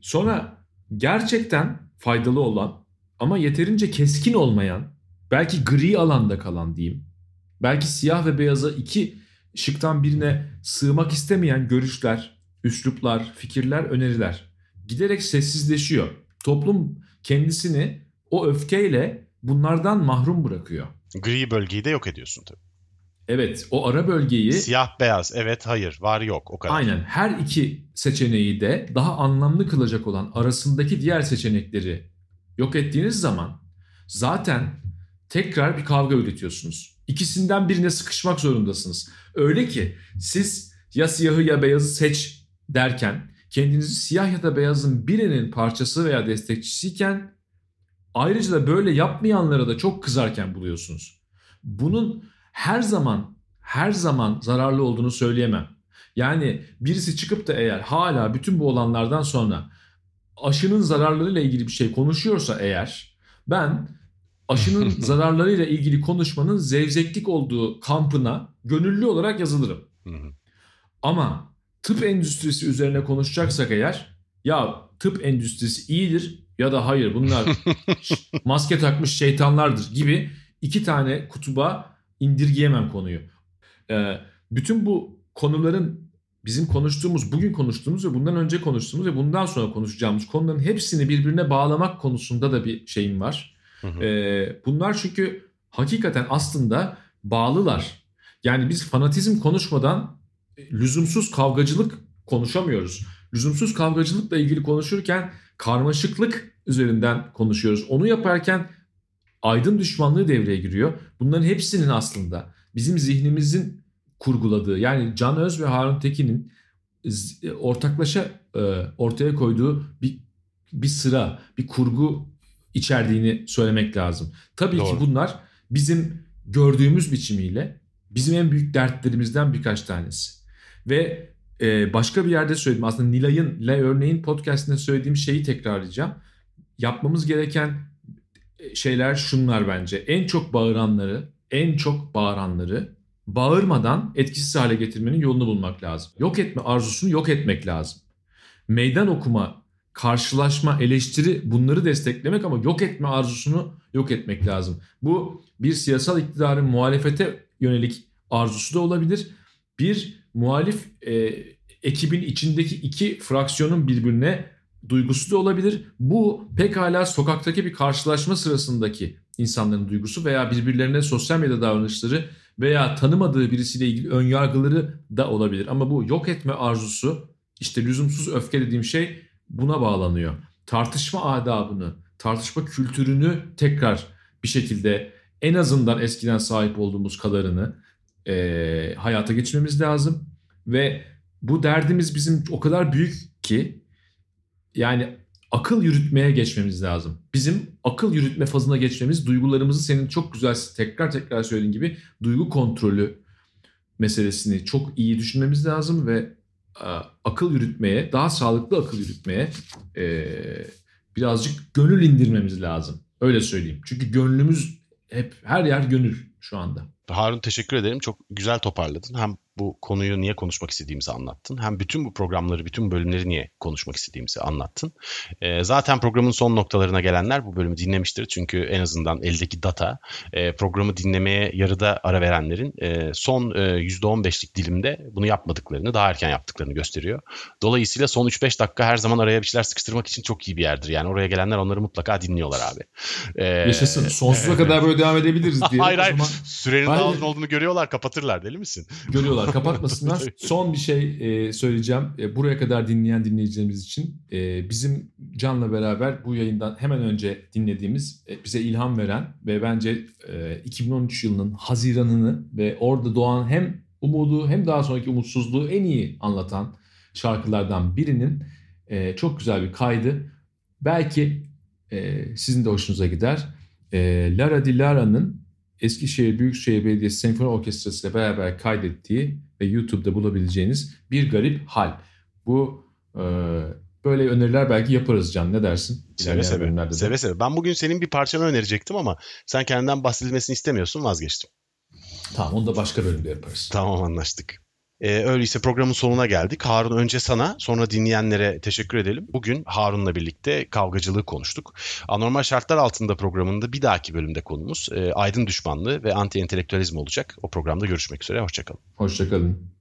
Sonra gerçekten faydalı olan ama yeterince keskin olmayan, belki gri alanda kalan diyeyim. Belki siyah ve beyaza iki şıktan birine sığmak istemeyen görüşler, üsluplar, fikirler, öneriler giderek sessizleşiyor. Toplum kendisini o öfkeyle bunlardan mahrum bırakıyor. Gri bölgeyi de yok ediyorsun tabii. Evet o ara bölgeyi... Siyah beyaz evet hayır var yok o kadar. Aynen her iki seçeneği de daha anlamlı kılacak olan arasındaki diğer seçenekleri yok ettiğiniz zaman zaten tekrar bir kavga üretiyorsunuz. İkisinden birine sıkışmak zorundasınız. Öyle ki siz ya siyahı ya beyazı seç derken kendinizi siyah ya da beyazın birinin parçası veya destekçisiyken ayrıca da böyle yapmayanlara da çok kızarken buluyorsunuz. Bunun her zaman her zaman zararlı olduğunu söyleyemem. Yani birisi çıkıp da eğer hala bütün bu olanlardan sonra aşının zararlarıyla ilgili bir şey konuşuyorsa eğer ben aşının zararlarıyla ilgili konuşmanın zevzeklik olduğu kampına gönüllü olarak yazılırım. Ama tıp endüstrisi üzerine konuşacaksak eğer ya tıp endüstrisi iyidir ya da hayır bunlar maske takmış şeytanlardır gibi iki tane kutuba indirgeyemem konuyu. Ee, bütün bu konuların bizim konuştuğumuz, bugün konuştuğumuz ve bundan önce konuştuğumuz ve bundan sonra konuşacağımız konuların hepsini birbirine bağlamak konusunda da bir şeyim var. Ee, bunlar çünkü hakikaten aslında bağlılar. Yani biz fanatizm konuşmadan lüzumsuz kavgacılık konuşamıyoruz. Lüzumsuz kavgacılıkla ilgili konuşurken karmaşıklık üzerinden konuşuyoruz. Onu yaparken aydın düşmanlığı devreye giriyor. Bunların hepsinin aslında bizim zihnimizin kurguladığı yani Can Öz ve Harun Tekin'in ortaklaşa e, ortaya koyduğu bir bir sıra, bir kurgu içerdiğini söylemek lazım. Tabii Doğru. ki bunlar bizim gördüğümüz biçimiyle bizim en büyük dertlerimizden birkaç tanesi. Ve e, başka bir yerde söyledim. Aslında Nilay'ın, Nilay örneğin podcastinde söylediğim şeyi tekrarlayacağım. Yapmamız gereken e, şeyler şunlar bence. En çok bağıranları, en çok bağıranları bağırmadan etkisiz hale getirmenin yolunu bulmak lazım. Yok etme arzusunu yok etmek lazım. Meydan okuma, karşılaşma, eleştiri bunları desteklemek ama yok etme arzusunu yok etmek lazım. Bu bir siyasal iktidarın muhalefete yönelik arzusu da olabilir. Bir muhalif e, ekibin içindeki iki fraksiyonun birbirine duygusu da olabilir. Bu pekala sokaktaki bir karşılaşma sırasındaki insanların duygusu veya birbirlerine sosyal medya davranışları veya tanımadığı birisiyle ilgili önyargıları da olabilir. Ama bu yok etme arzusu işte lüzumsuz öfke dediğim şey buna bağlanıyor. Tartışma adabını, tartışma kültürünü tekrar bir şekilde en azından eskiden sahip olduğumuz kadarını e, hayata geçirmemiz lazım. Ve bu derdimiz bizim o kadar büyük ki yani akıl yürütmeye geçmemiz lazım. Bizim akıl yürütme fazına geçmemiz duygularımızı senin çok güzel tekrar tekrar söylediğin gibi duygu kontrolü meselesini çok iyi düşünmemiz lazım ve e, akıl yürütmeye, daha sağlıklı akıl yürütmeye e, birazcık gönül indirmemiz lazım. Öyle söyleyeyim. Çünkü gönlümüz hep her yer gönül şu anda. Harun teşekkür ederim. Çok güzel toparladın. Hem bu konuyu niye konuşmak istediğimizi anlattın. Hem bütün bu programları, bütün bölümleri niye konuşmak istediğimizi anlattın. E, zaten programın son noktalarına gelenler bu bölümü dinlemiştir. Çünkü en azından eldeki data e, programı dinlemeye yarıda ara verenlerin e, son e, %15'lik dilimde bunu yapmadıklarını, daha erken yaptıklarını gösteriyor. Dolayısıyla son 3-5 dakika her zaman araya bir şeyler sıkıştırmak için çok iyi bir yerdir. Yani oraya gelenler onları mutlaka dinliyorlar abi. E, Yaşasın. Sonsuza evet. kadar böyle devam edebiliriz diye. hayır hayır. Sürenin daha uzun olduğunu görüyorlar, kapatırlar deli misin? Görüyorlar kapatmasınlar. Son bir şey e, söyleyeceğim. E, buraya kadar dinleyen dinleyicilerimiz için e, bizim Can'la beraber bu yayından hemen önce dinlediğimiz e, bize ilham veren ve bence e, 2013 yılının Haziran'ını ve orada doğan hem umudu hem daha sonraki umutsuzluğu en iyi anlatan şarkılardan birinin e, çok güzel bir kaydı. Belki e, sizin de hoşunuza gider. E, Lara Di Lara'nın Eskişehir Büyükşehir Belediyesi Senfoni Orkestrası ile beraber kaydettiği ve YouTube'da bulabileceğiniz bir garip hal. Bu e, böyle öneriler belki yaparız Can ne dersin? Seve seve. Seve seve. Ben bugün senin bir parçanı önerecektim ama sen kendinden bahsedilmesini istemiyorsun vazgeçtim. Tamam onu da başka bölümde yaparız. Tamam anlaştık. Ee, öyleyse programın sonuna geldik. Harun önce sana sonra dinleyenlere teşekkür edelim. Bugün Harun'la birlikte kavgacılığı konuştuk. Anormal şartlar altında programında bir dahaki bölümde konumuz e, aydın düşmanlığı ve anti entelektüelizm olacak. O programda görüşmek üzere. Hoşçakalın. Hoşçakalın.